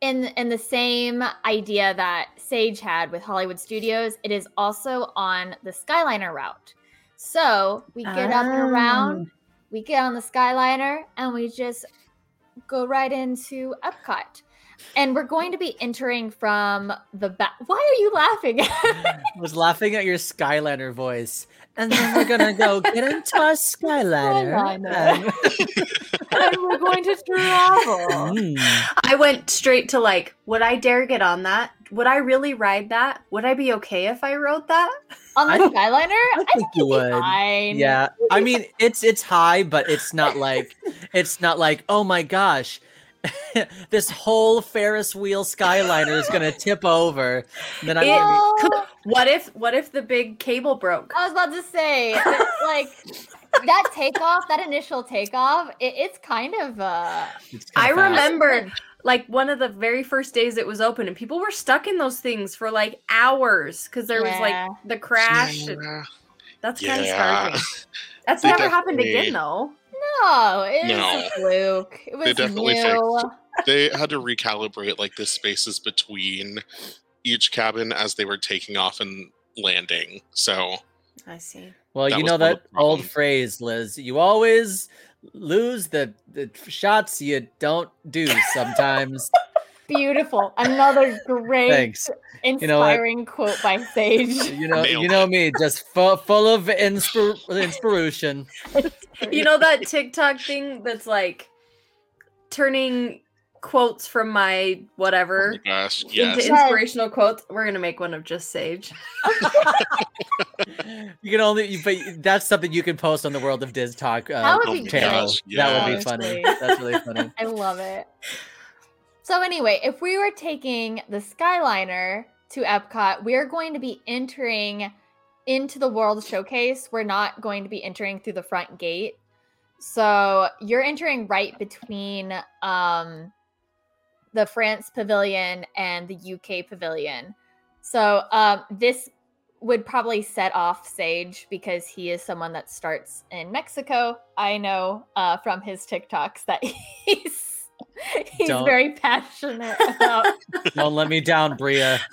in in the same idea that Sage had with Hollywood Studios. It is also on the Skyliner route. So we get up and around, we get on the Skyliner, and we just go right into Epcot. and we're going to be entering from the back. Why are you laughing? I was laughing at your Skyliner voice. And then we're gonna go get into our Skyliner. Skyliner. and- and we're going to travel. Mm. I went straight to like, would I dare get on that? Would I really ride that? Would I be okay if I rode that? On I the don't- Skyliner, I think you it'd be would. Fine. Yeah, I mean it's it's high, but it's not like it's not like oh my gosh, this whole Ferris wheel Skyliner is gonna tip over. Then I'm gonna be- What if what if the big cable broke? I was about to say, like that takeoff, that initial takeoff, it, it's kind of uh it's I kinda remember like one of the very first days it was open and people were stuck in those things for like hours because there was like the crash. and- Yeah. That's kind of Yeah. scarring. That's They never happened again though. no, it was No. a fluke. It was definitely new. They had to recalibrate like the spaces between each cabin as they were taking off and landing. So I see. Well, That you know that old phrase, Liz. You always lose the the shots you don't do sometimes. Beautiful. Another great Thanks. know what? inspiring quote by Sage. You know, Nailed you know me, just fu- full of inspir- inspiration. You know that TikTok thing that's like turning quotes from my oh whatever my gosh, into inspirational quotes. We're gonna make one of just Sage. You can only, but that's something you can post on the World of Diz Talk uh, That would be my channel. gosh, That would be yes. funny. That's really funny. I love it. So anyway, if we were taking the Skyliner to Epcot, we're going to be entering into the World Showcase. We're not going to be entering through the front gate. So you're entering right between um, the France Pavilion and the UK Pavilion. So um, this would probably set off Sage because he is someone that starts in Mexico. I know uh, from his TikToks that he's he's Don't- very passionate about. Don't let me down, Bria.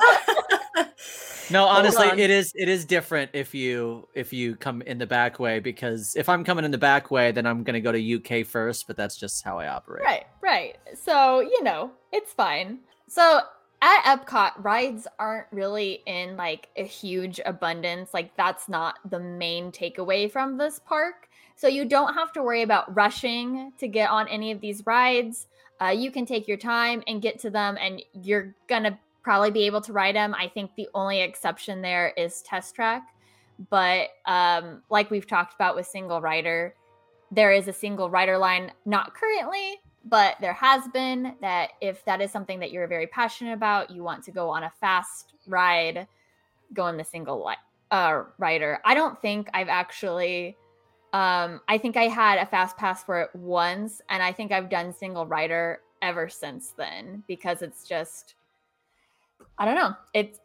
No, honestly, it is it is different if you if you come in the back way because if I'm coming in the back way, then I'm gonna go to UK first. But that's just how I operate. Right, right. So, you know, it's fine. So, at Epcot, rides aren't really in like a huge abundance. Like, that's not the main takeaway from this park. So, you don't have to worry about rushing to get on any of these rides. Uh, you can take your time and get to them, and you're gonna probably be able to ride them. I think the only exception there is Test Track. But, um, like we've talked about with single rider, there is a single rider line, not currently, but there has been that if that is something that you're very passionate about, you want to go on a fast ride, go on the single li- uh, rider. I don't think I've actually. Um, I think I had a fast pass for it once, and I think I've done single rider ever since then because it's just, I don't know, it's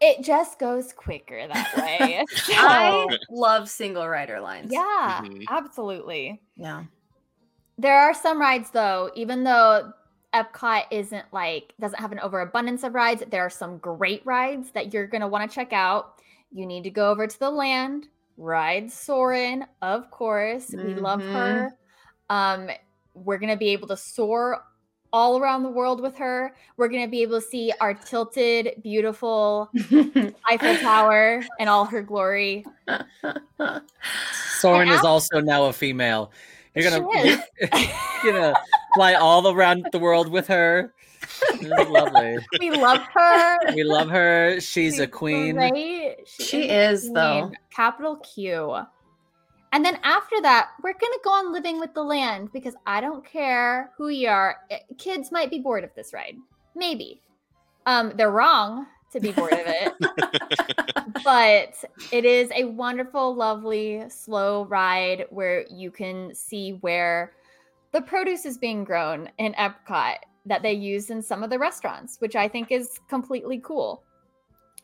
it just goes quicker that way. I love single rider lines. yeah, Mhm. absolutely. Yeah. There are some rides though, even though Epcot isn't like doesn't have an overabundance of rides, there are some great rides that you're gonna want to check out. You need to go over to the land, ride Soarin', of course. We love her. Um, we're gonna be able to soar all around the world with her. We're gonna be able to see our tilted, beautiful Eiffel Tower in all her glory. Soarin' is also now a female. You're gonna you're gonna fly all around the world with her. Lovely. We love her. We love her. She's a queen. great. She a is, though. queen. Capital Q. And then after that, we're gonna go on living with the land because I don't care who you are. Kids might be bored of this ride. Maybe. Um, they're wrong to be bored of it. but it is a wonderful, lovely, slow ride where you can see where the produce is being grown in Epcot that they use in some of the restaurants, which I think is completely cool.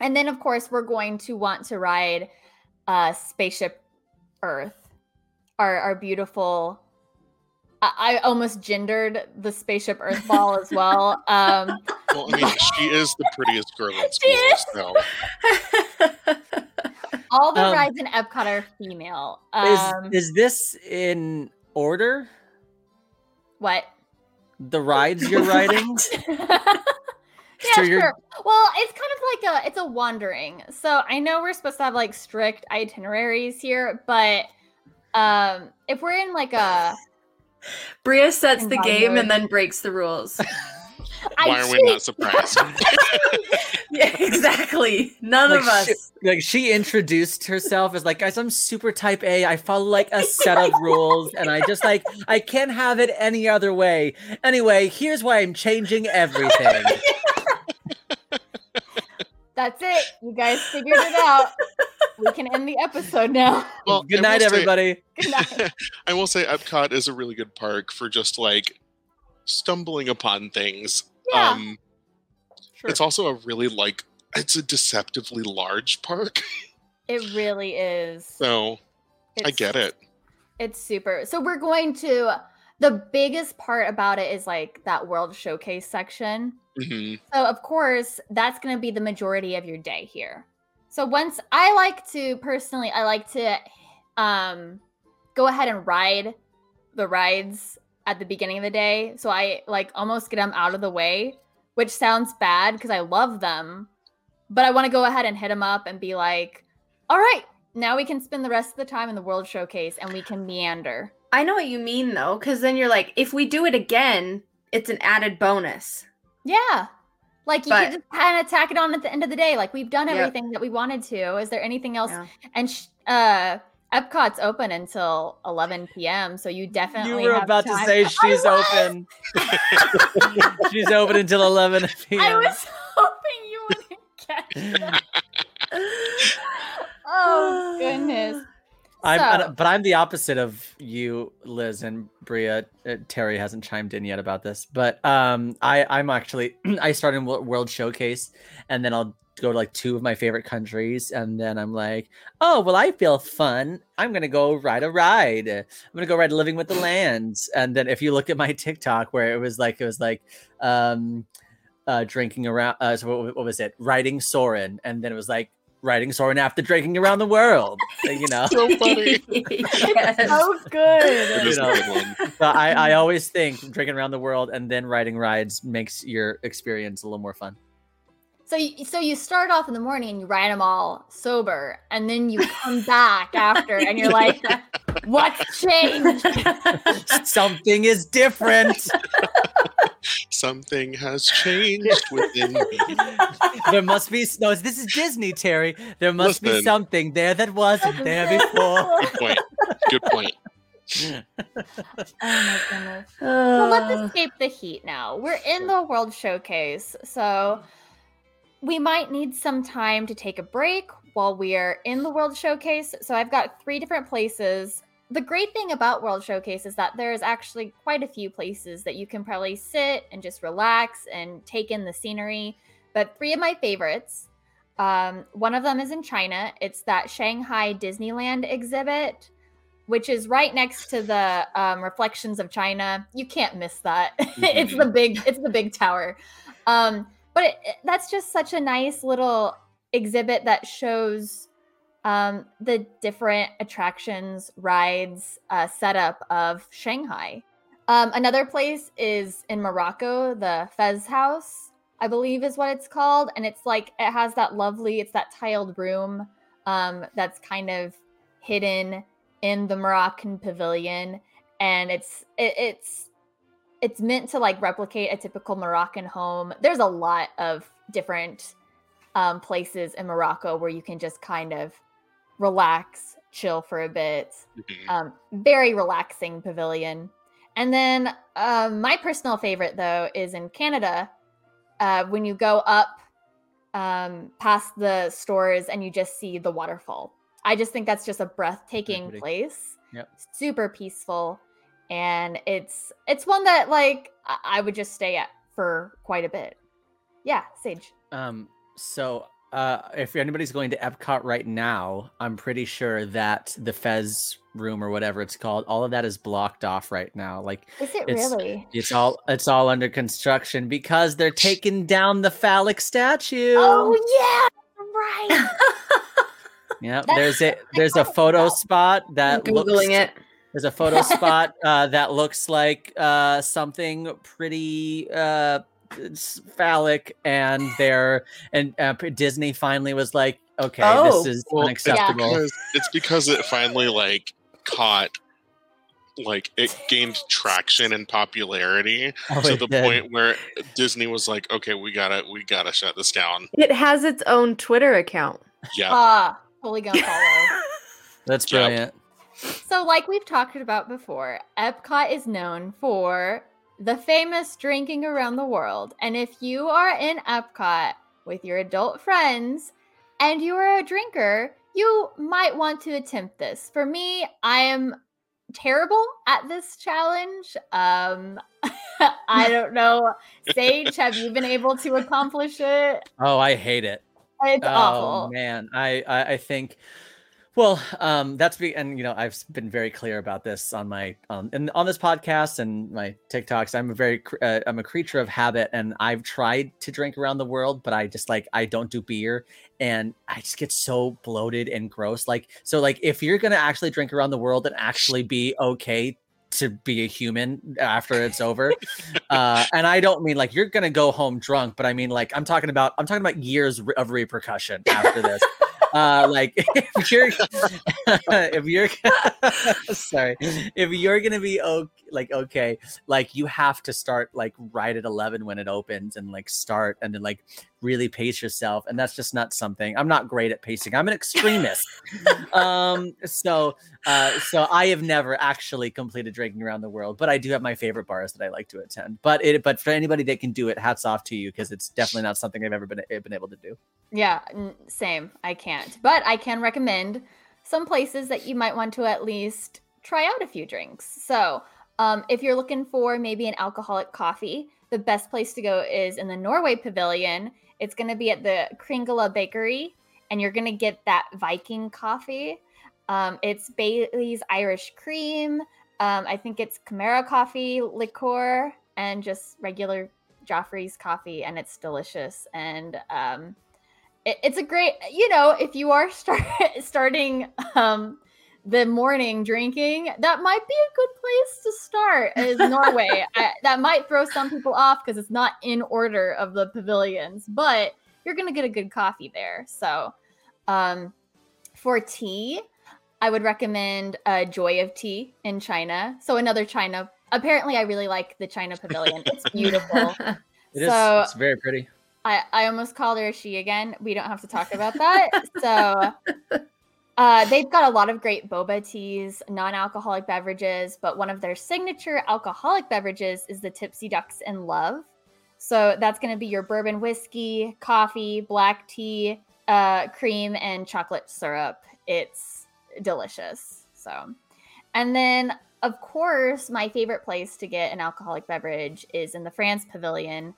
And then, of course, we're going to want to ride uh, Spaceship Earth, our, our beautiful. I, I almost gendered the Spaceship Earth ball as well. Um, Well, I mean, she is the prettiest girl in She school, is. so all the Um, rides in Epcot are female. Is Um, is this in order? what? the rides you're riding? Yeah, So you're- sure. Well, it's kind of like a it's a wandering. So I know we're supposed to have like strict itineraries here, but um if we're in like a Bria sets the Environment. game and then breaks the rules. Why are we not surprised? yeah, exactly. None Like, of us. she, like she introduced herself as like, guys, I'm super type A. I follow like a set of rules, and I just like I can't have it any other way. Anyway, here's why I'm changing everything. That's it. You guys figured it out. we can end the episode now. well, Good I night, will say- everybody. Good night. I will say Epcot is a really good park for just like stumbling upon things. Yeah. Um, It's also a really like it's a deceptively large park. It really is. So I get it. It's super. So we're going to the biggest part about it is like that world showcase section. hmm So of course, that's going to be the majority of your day here. So once I like to personally, I like to um go ahead and ride the rides at the beginning of the day. So I like almost get them out of the way, which sounds bad because I love them, but I want to go ahead and hit them up and be like, "All right, now we can spend the rest of the time in the World Showcase and we can meander." I know what you mean though, because then you're like, if we do it again, it's an added bonus. Yeah. Like you But- can just kind of tack it on at the end of the day. Like we've done Yep. everything that we wanted to. Is there anything else? Yeah. And sh- uh Epcot's open until 11 p.m. So you You definitely were have about to say I she's open. she's open until 11 p.m. I was hoping you wouldn't catch that. oh goodness. I'm, So- but I'm the opposite of you, Liz and Bria. Uh, Terry hasn't chimed in yet about this, but um, I I'm actually I started in World Showcase, and then I'll go to like two of my favorite countries, and then I'm like, oh well, I feel fun. I'm gonna go ride a ride. I'm gonna go ride Living with the Lands, and then if you look at my TikTok where it was like it was like um, uh, drinking around. Uh, so what, what was it? Riding Soarin', and then it was like. Riding Soarin' after drinking around the world, uh, you know. So funny. Yes. So good. is a know. good. So I, I always think drinking around the world and then riding rides makes your experience a little more fun. So you, so you start off in the morning and you ride them all sober, and then you come back after, and you're like, "What's changed?" Something is different. Something has changed within me. there must be no. This is Disney, Terry. There must be something there that wasn't there before. Good point. Good point. Oh my goodness. Well, let's escape the heat now. We're in the World Showcase, so we might need some time to take a break while we are in the World Showcase. So I've got three different places. The great thing about World Showcase is that there's actually quite a few places that you can probably sit and just relax and take in the scenery. But three of my favorites. Um, one of them is in China. It's that Shanghai Disneyland exhibit which is right next to the um, reflections of China. You can't miss that. it's the big, it's the big tower. Um, but it, it- that's just such a nice little exhibit that shows um, the different attractions, rides, uh, setup of Shanghai. Um, another place is in Morocco, the Fez House, I believe is what it's called, and it's like it has that lovely, it's that tiled room um, that's kind of hidden in the Moroccan pavilion and it's it, it's it's meant to like replicate a typical Moroccan home. There's a lot of different um, places in Morocco where you can just kind of relax, chill for a bit. Mhm. Um, very relaxing pavilion. And then um, my personal favorite though is in Canada. Uh, when you go up um, past the stores and you just see the waterfall. I just think that's just a breathtaking place. Yep. Super peaceful, and it's it's one that like I, I would just stay at for quite a bit. Yeah, Sage. Um, so uh, if anybody's going to Epcot right now, I'm pretty sure that the Fez room or whatever it's called, all of that is blocked off right now. Like Is it It's- really? it's all it's all under construction because they're taking down the phallic statue. Oh yeah, right. Yeah, That's- there's a there's a photo spot that googling looks it. There's a photo spot uh, that looks like uh, something pretty uh, phallic, and there and uh, Disney finally was like, okay, Oh. this is Well, it's unacceptable. because, it's because it finally like caught like it gained traction and popularity Oh, to the did. point where Disney was like, okay, we gotta we gotta shut this down. It has its own Twitter account. Yeah. Ah, totally gonna follow. That's Yep. So, like we've talked about before, Epcot is known for the famous drinking around the world. And if you are in Epcot with your adult friends and you are a drinker, you might want to attempt this. For me, I am terrible at this challenge. Um, I don't know. Sage, have you been able to accomplish it? Oh, I hate it. It's oh awful. man, I, I I think. Well, um, that's be and you know I've been very clear about this on my um and on this podcast and my TikToks. I'm a very uh, I'm a creature of habit, and I've tried to drink around the world, but I just like I don't do beer, and I just get so bloated and gross. Like so, like if you're gonna actually drink around the world and actually be okay to be a human after it's over, uh, and I don't mean like you're gonna go home drunk, but I mean like I'm talking about I'm talking about years of repercussion after this. uh, like if you're if you're sorry if you're gonna be okay, like okay, like you have to start like right at eleven when it opens and like start and then like really pace yourself, and that's just not something I'm not great at pacing. I'm an extremist. um, so uh, so I have never actually completed drinking around the world, but I do have my favorite bars that I like to attend. But it, but for anybody that can do it, hats off to you because it's definitely not something I've ever been been able to do. Yeah, same. I can't. But I can recommend some places that you might want to at least try out a few drinks. So, um, if you're looking for maybe an alcoholic coffee, the best place to go is in the Norway Pavilion. It's going to be at the Kringla Bakery, and you're going to get that Viking coffee. Um, it's Bailey's Irish Cream. Um, I think it's Chimera coffee, liqueur, and just regular Joffrey's coffee, and it's delicious. And um, it, it's a great you know if you are start, starting um the morning drinking that might be a good place to start is norway. I, that might throw some people off because it's not in order of the pavilions but you're gonna get a good coffee there. So um for tea i would recommend uh, joy of tea in china. So another china apparently i really like the china pavilion it's beautiful It is. So- it's very pretty. I, I almost called her a she again. We don't have to talk about that. so uh, they've got a lot of great boba teas, non-alcoholic beverages, but one of their signature alcoholic beverages is the Tipsy Ducks in Love. So that's going to be your bourbon whiskey, coffee, black tea, uh, cream, and chocolate syrup. It's delicious. So, and then of course, my favorite place to get an alcoholic beverage is in the France Pavilion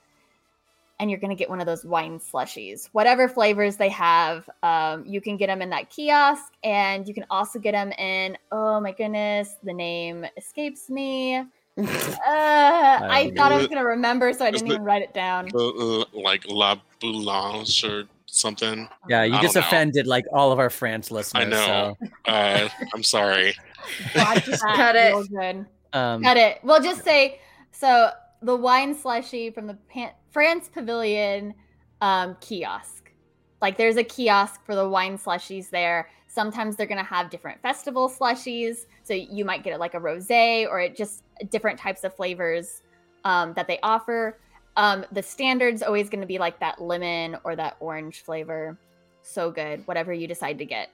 and you're going to get one of those wine slushies. Whatever flavors they have, um, you can get them in that kiosk, and you can also get them in. Oh my goodness, the name escapes me. Uh, I thought I was going to remember, so I didn't it- even write it down. Uh, uh, like La Boulange or something. Yeah, you I just don't know. offended like all of our France listeners. I know. Uh, I'm sorry. Cut it. Good. Um, Cut it. We'll just say so. The wine slushy from the Pan- France Pavilion um, kiosk. Like there's a kiosk for the wine slushies there. Sometimes they're gonna have different festival slushies, so you might get it like a rosé or it just different types of flavors um, that they offer. Um, the standard's always gonna be like that lemon or that orange flavor. So good, whatever you decide to get.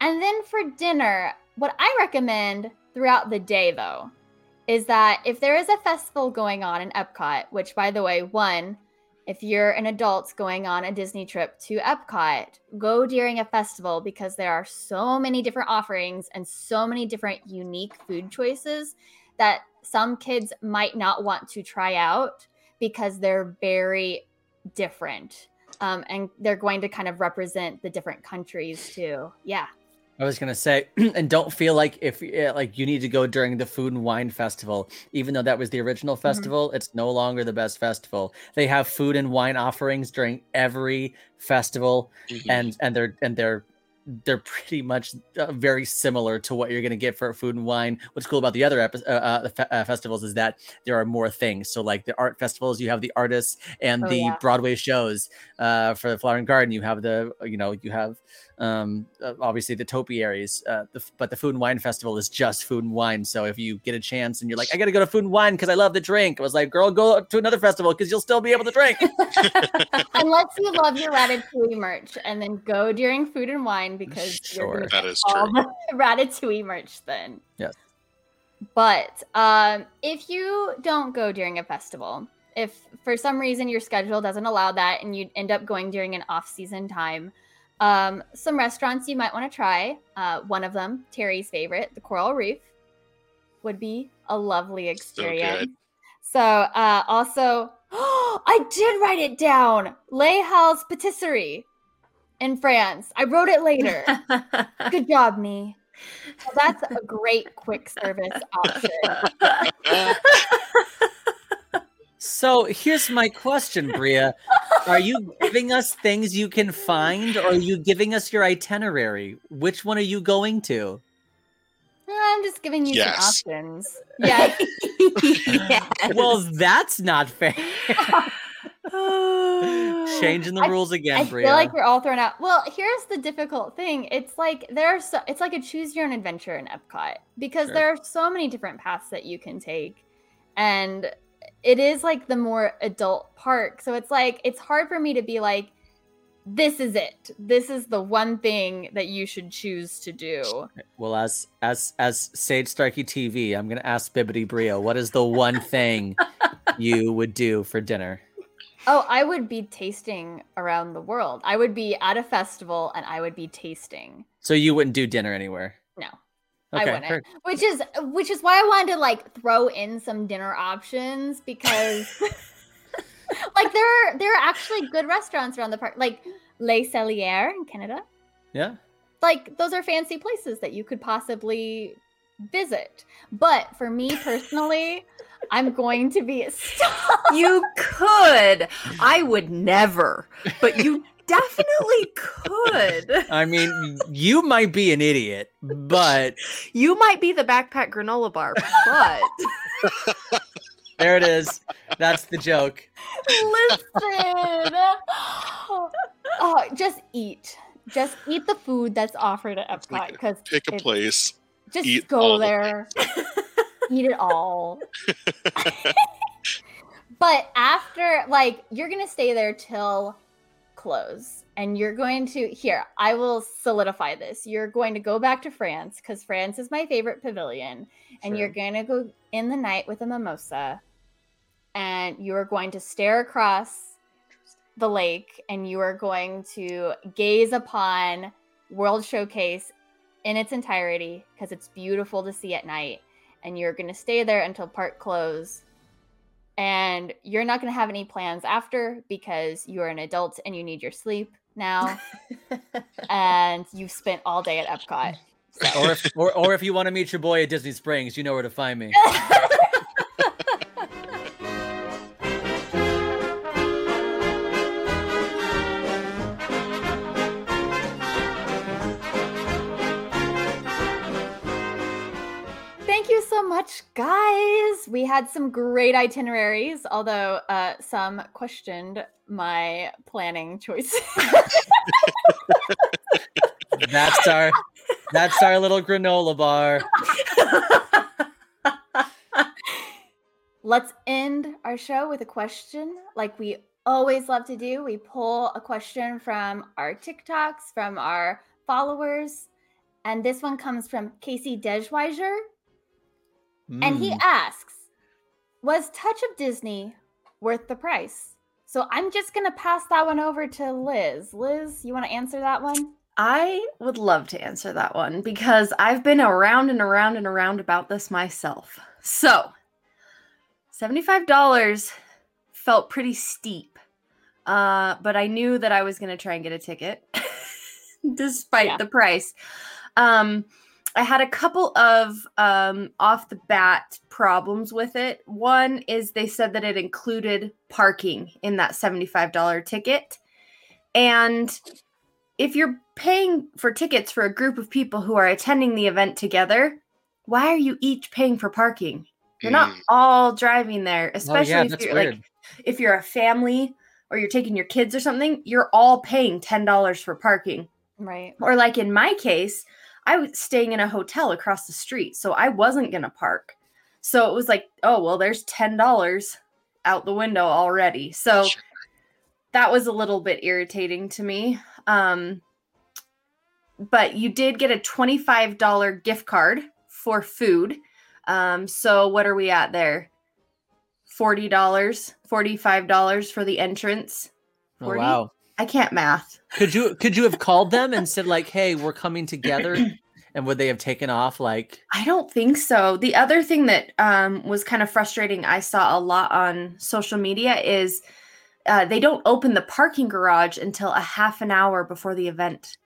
And then for dinner, what I recommend throughout the day though is that if there is a festival going on in Epcot, which by the way, one, if you're an adult going on a Disney trip to Epcot, go during a festival because there are so many different offerings and so many different unique food choices that some kids might not want to try out because they're very different. Um, and they're going to kind of represent the different countries too. Yeah. I was gonna say, and don't feel like if uh, like you need to go during the food and wine festival, even though that was the original festival, it's no longer the best festival. They have food and wine offerings during every festival, Mhm. and and they're and they're they're pretty much uh, very similar to what you're going to get for food and wine. What's cool about the other epi- uh, uh, uh, festivals is that there are more things. So, like the art festivals, you have the artists and Oh, the yeah. Broadway shows. Uh, for the Flower and Garden, you have the you know you have um uh, obviously the topiaries uh the, but the food and wine festival is just food and wine so if you get a chance and you're like i gotta go to food and wine because i love the drink i was like girl go to another festival because you'll still be able to drink Unless you love your Ratatouille merch, and then go during food and wine because Sure. you're gonna That get is all true. Ratatouille merch then. Yes. But um, if you don't go during a festival, if for some reason your schedule doesn't allow that, and you end up going during an off-season time, um, some restaurants you might want to try. Uh, one of them, Terry's favorite, the Coral Reef, would be a lovely So experience. good. So, uh, also, I did write it down. Les Halles Patisserie in France. I wrote it later. Good job, me. So that's a great quick service option. so here's my question bria are you giving us things you can find or are you giving us your itinerary which one are you going to I'm just giving you Yes. some options. Yeah. yes. well that's not fair changing the I- rules again I bria feel like we're all thrown out. Well, here's the difficult thing. It's like there's so, it's like a choose your own adventure in Epcot because Sure. there are so many different paths that you can take. And it is like the more adult park. So it's like it's hard for me to be like this is it. This is the one thing that you should choose to do. Well, as as as Sage Starkey TV, I'm gonna ask Bibbidi Bria, what is the one thing you would do for dinner? Oh, I would be tasting around the world. I would be at a festival and I would be tasting. So you wouldn't do dinner anywhere. No. I wouldn't. Which is which is why I wanted to like throw in some dinner options because like there are there are actually good restaurants around the park, like Le Cellier in Canada. Yeah. Like those are fancy places that you could possibly visit. But for me personally, I'm going to be stop. you could. I would never, but you definitely could. I mean, you might be an idiot, but You might be the backpack granola bar, but there it is. That's the joke. Listen. oh, just eat. Just eat the food that's offered at Epcot because Pick a place. Just eat go all of there. eat it all. but after, like, you're going to stay there till close. And you're going to, here, I will solidify this. You're going to go back to France because France is my favorite pavilion. And you're going to go in the night with a mimosa. And you are going to stare across the lake and you are going to gaze upon World Showcase in its entirety because it's beautiful to see at night. And you're going to stay there until park close. And you're not going to have any plans after because you're an adult and you need your sleep now. and you've spent all day at Epcot. Or if or, or if you want to meet your boy at Disney Springs, you know where to find me. much, guys. We had some great itineraries, although uh, some questioned my planning choices. That's our that's our little granola bar. Let's end our show with a question like we always love to do. We pull a question from our TikToks, from our followers. And this one comes from Casey Dejweiser. And he Mm. asks, Was Touch of Disney worth the price? So I'm just going to pass that one over to Liz. Liz, you want to answer that one? I would love to answer that one because I've been around and around and around about this myself. So, $75 felt pretty steep. Uh, but I knew that I was going to try and get a ticket despite Yeah. the price. Um, I had a couple of um, off the bat problems with it. One is they said that it included parking in that $75 ticket. And if you're paying for tickets for a group of people who are attending the event together, why are you each paying for parking? You're not Mm. all driving there, Oh especially yeah, if you're weird. like if you're a family or you're taking your kids or something, you're all paying $10 for parking. Right. Or like in my case, I was staying in a hotel across the street, so I wasn't going to park. So it was like, oh, well, there's $10 out the window already. So Sure. that was a little bit irritating to me. Um, but you did get a $25 gift card for food. Um, so what are we at there? $40, $45 for the entrance. oh wow. I can't math. Could you could you have called them and said like, "Hey, we're coming together," and would they have taken off? Like, I don't think so. The other thing that um, was kind of frustrating, I saw a lot on social media, is uh, they don't open the parking garage until a half an hour before the event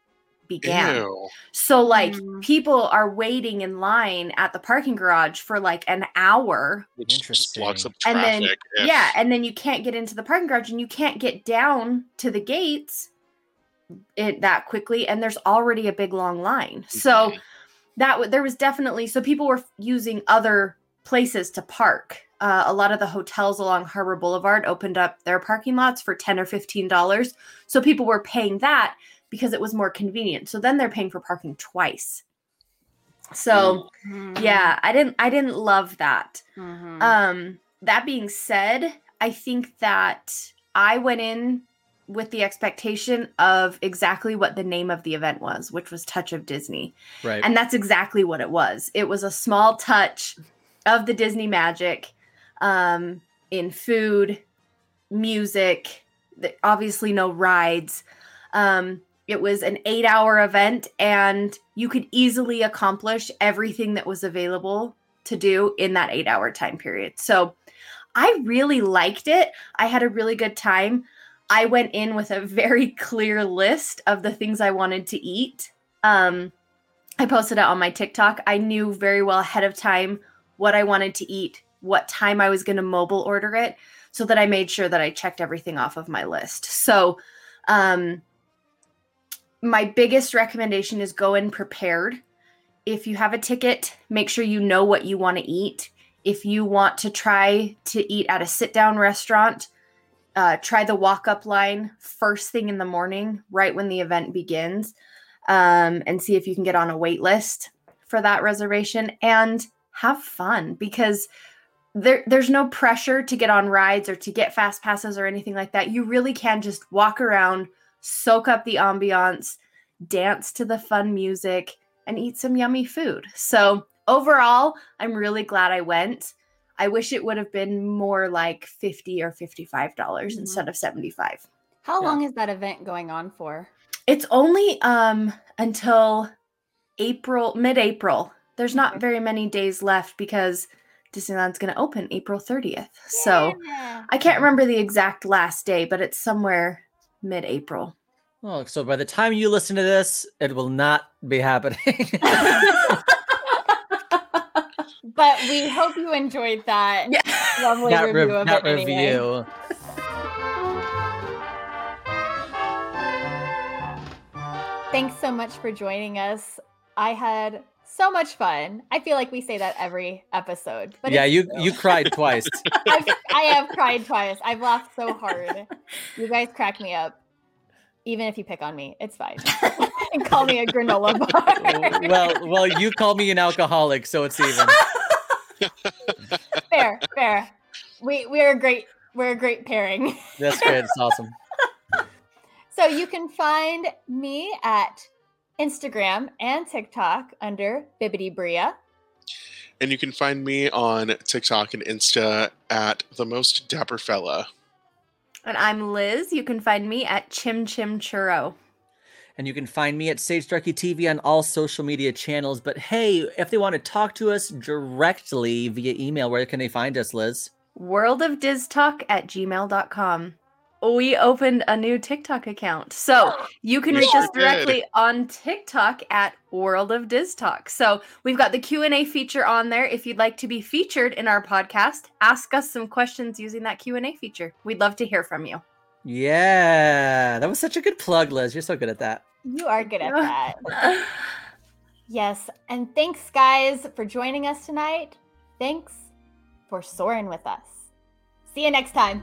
began. Ew. So, like, Mm. people are waiting in line at the parking garage for like an hour. Which just blocks up And then, if- yeah, and then you can't get into the parking garage and you can't get down to the gates it that quickly. And there's already a big long line. So, Mhm. that w- there was definitely so people were using other places to park. Uh, a lot of the hotels along Harbor Boulevard opened up their parking lots for ten or fifteen dollars, so people were paying that because it was more convenient. So then they're paying for parking twice. So yeah, I didn't I didn't love that. Mhm. Um, that being said, I think that I went in with the expectation of exactly what the name of the event was, which was Touch of Disney. right? And that's exactly what it was. It was a small touch of the Disney magic um, in food, music, th- obviously no rides. Um, it was an eight hour event, and you could easily accomplish everything that was available to do in that eight hour time period. So I really liked it. I had a really good time. I went in with a very clear list of the things I wanted to eat. Um, I posted it on my TikTok. I knew very well ahead of time what I wanted to eat, what time I was going to mobile order it, so that I made sure that I checked everything off of my list. So, um, my biggest recommendation is go in prepared. If you have a ticket, make sure you know what you want to eat. If you want to try to eat at a sit down restaurant, uh, try the walk up line first thing in the morning, right when the event begins, um, and see if you can get on a wait list for that reservation and have fun because there, there's no pressure to get on rides or to get fast passes or anything like that. You really can just walk around, soak up the ambiance, dance to the fun music, and eat some yummy food. So, overall, I'm really glad I went. I wish it would have been more like 50 or 55 dollars Mhm. instead of 75. How Yeah. long is that event going on for? It's only um until April, mid-April. There's not very many days left because Disneyland's going to open April 30th. So, I can't remember the exact last day, but it's somewhere mid-April. Oh, so by the time you listen to this, it will not be happening. but we hope you enjoyed that Yeah. lovely that review rev- of that it anyway. review. Thanks so much for joining us. I had so much fun. I feel like we say that every episode, but yeah, you you cried twice. I've, I have cried twice. I've laughed so hard. You guys crack me up. Even if you pick on me, it's fine. and call me a granola bar. well, well, you call me an alcoholic, so it's even. fair, fair. We we're a great we're a great pairing. That's great. It's awesome. So you can find me at Instagram and TikTok under Bibbidi Bria. And you can find me on TikTok and Insta at the most dapper fella. And I'm Liz. You can find me at Chim Chim Churro. And you can find me at Sage Starkey TV on all social media channels. But hey, if they want to talk to us directly via email, where can they find us, Liz? World of Diz Talk at gmail.com. We opened a new TikTok account. So oh, you can We reach sure us did. directly on TikTok at World of Diz Talk. So we've got the Q&A feature on there. If you'd like to be featured in our podcast, ask us some questions using that Q&A feature. We'd love to hear from you. Yeah, that was such a good plug, Liz. You're so good at that. You are good at that. Yes. And thanks, guys, for joining us tonight. Thanks for soaring with us. See you next time.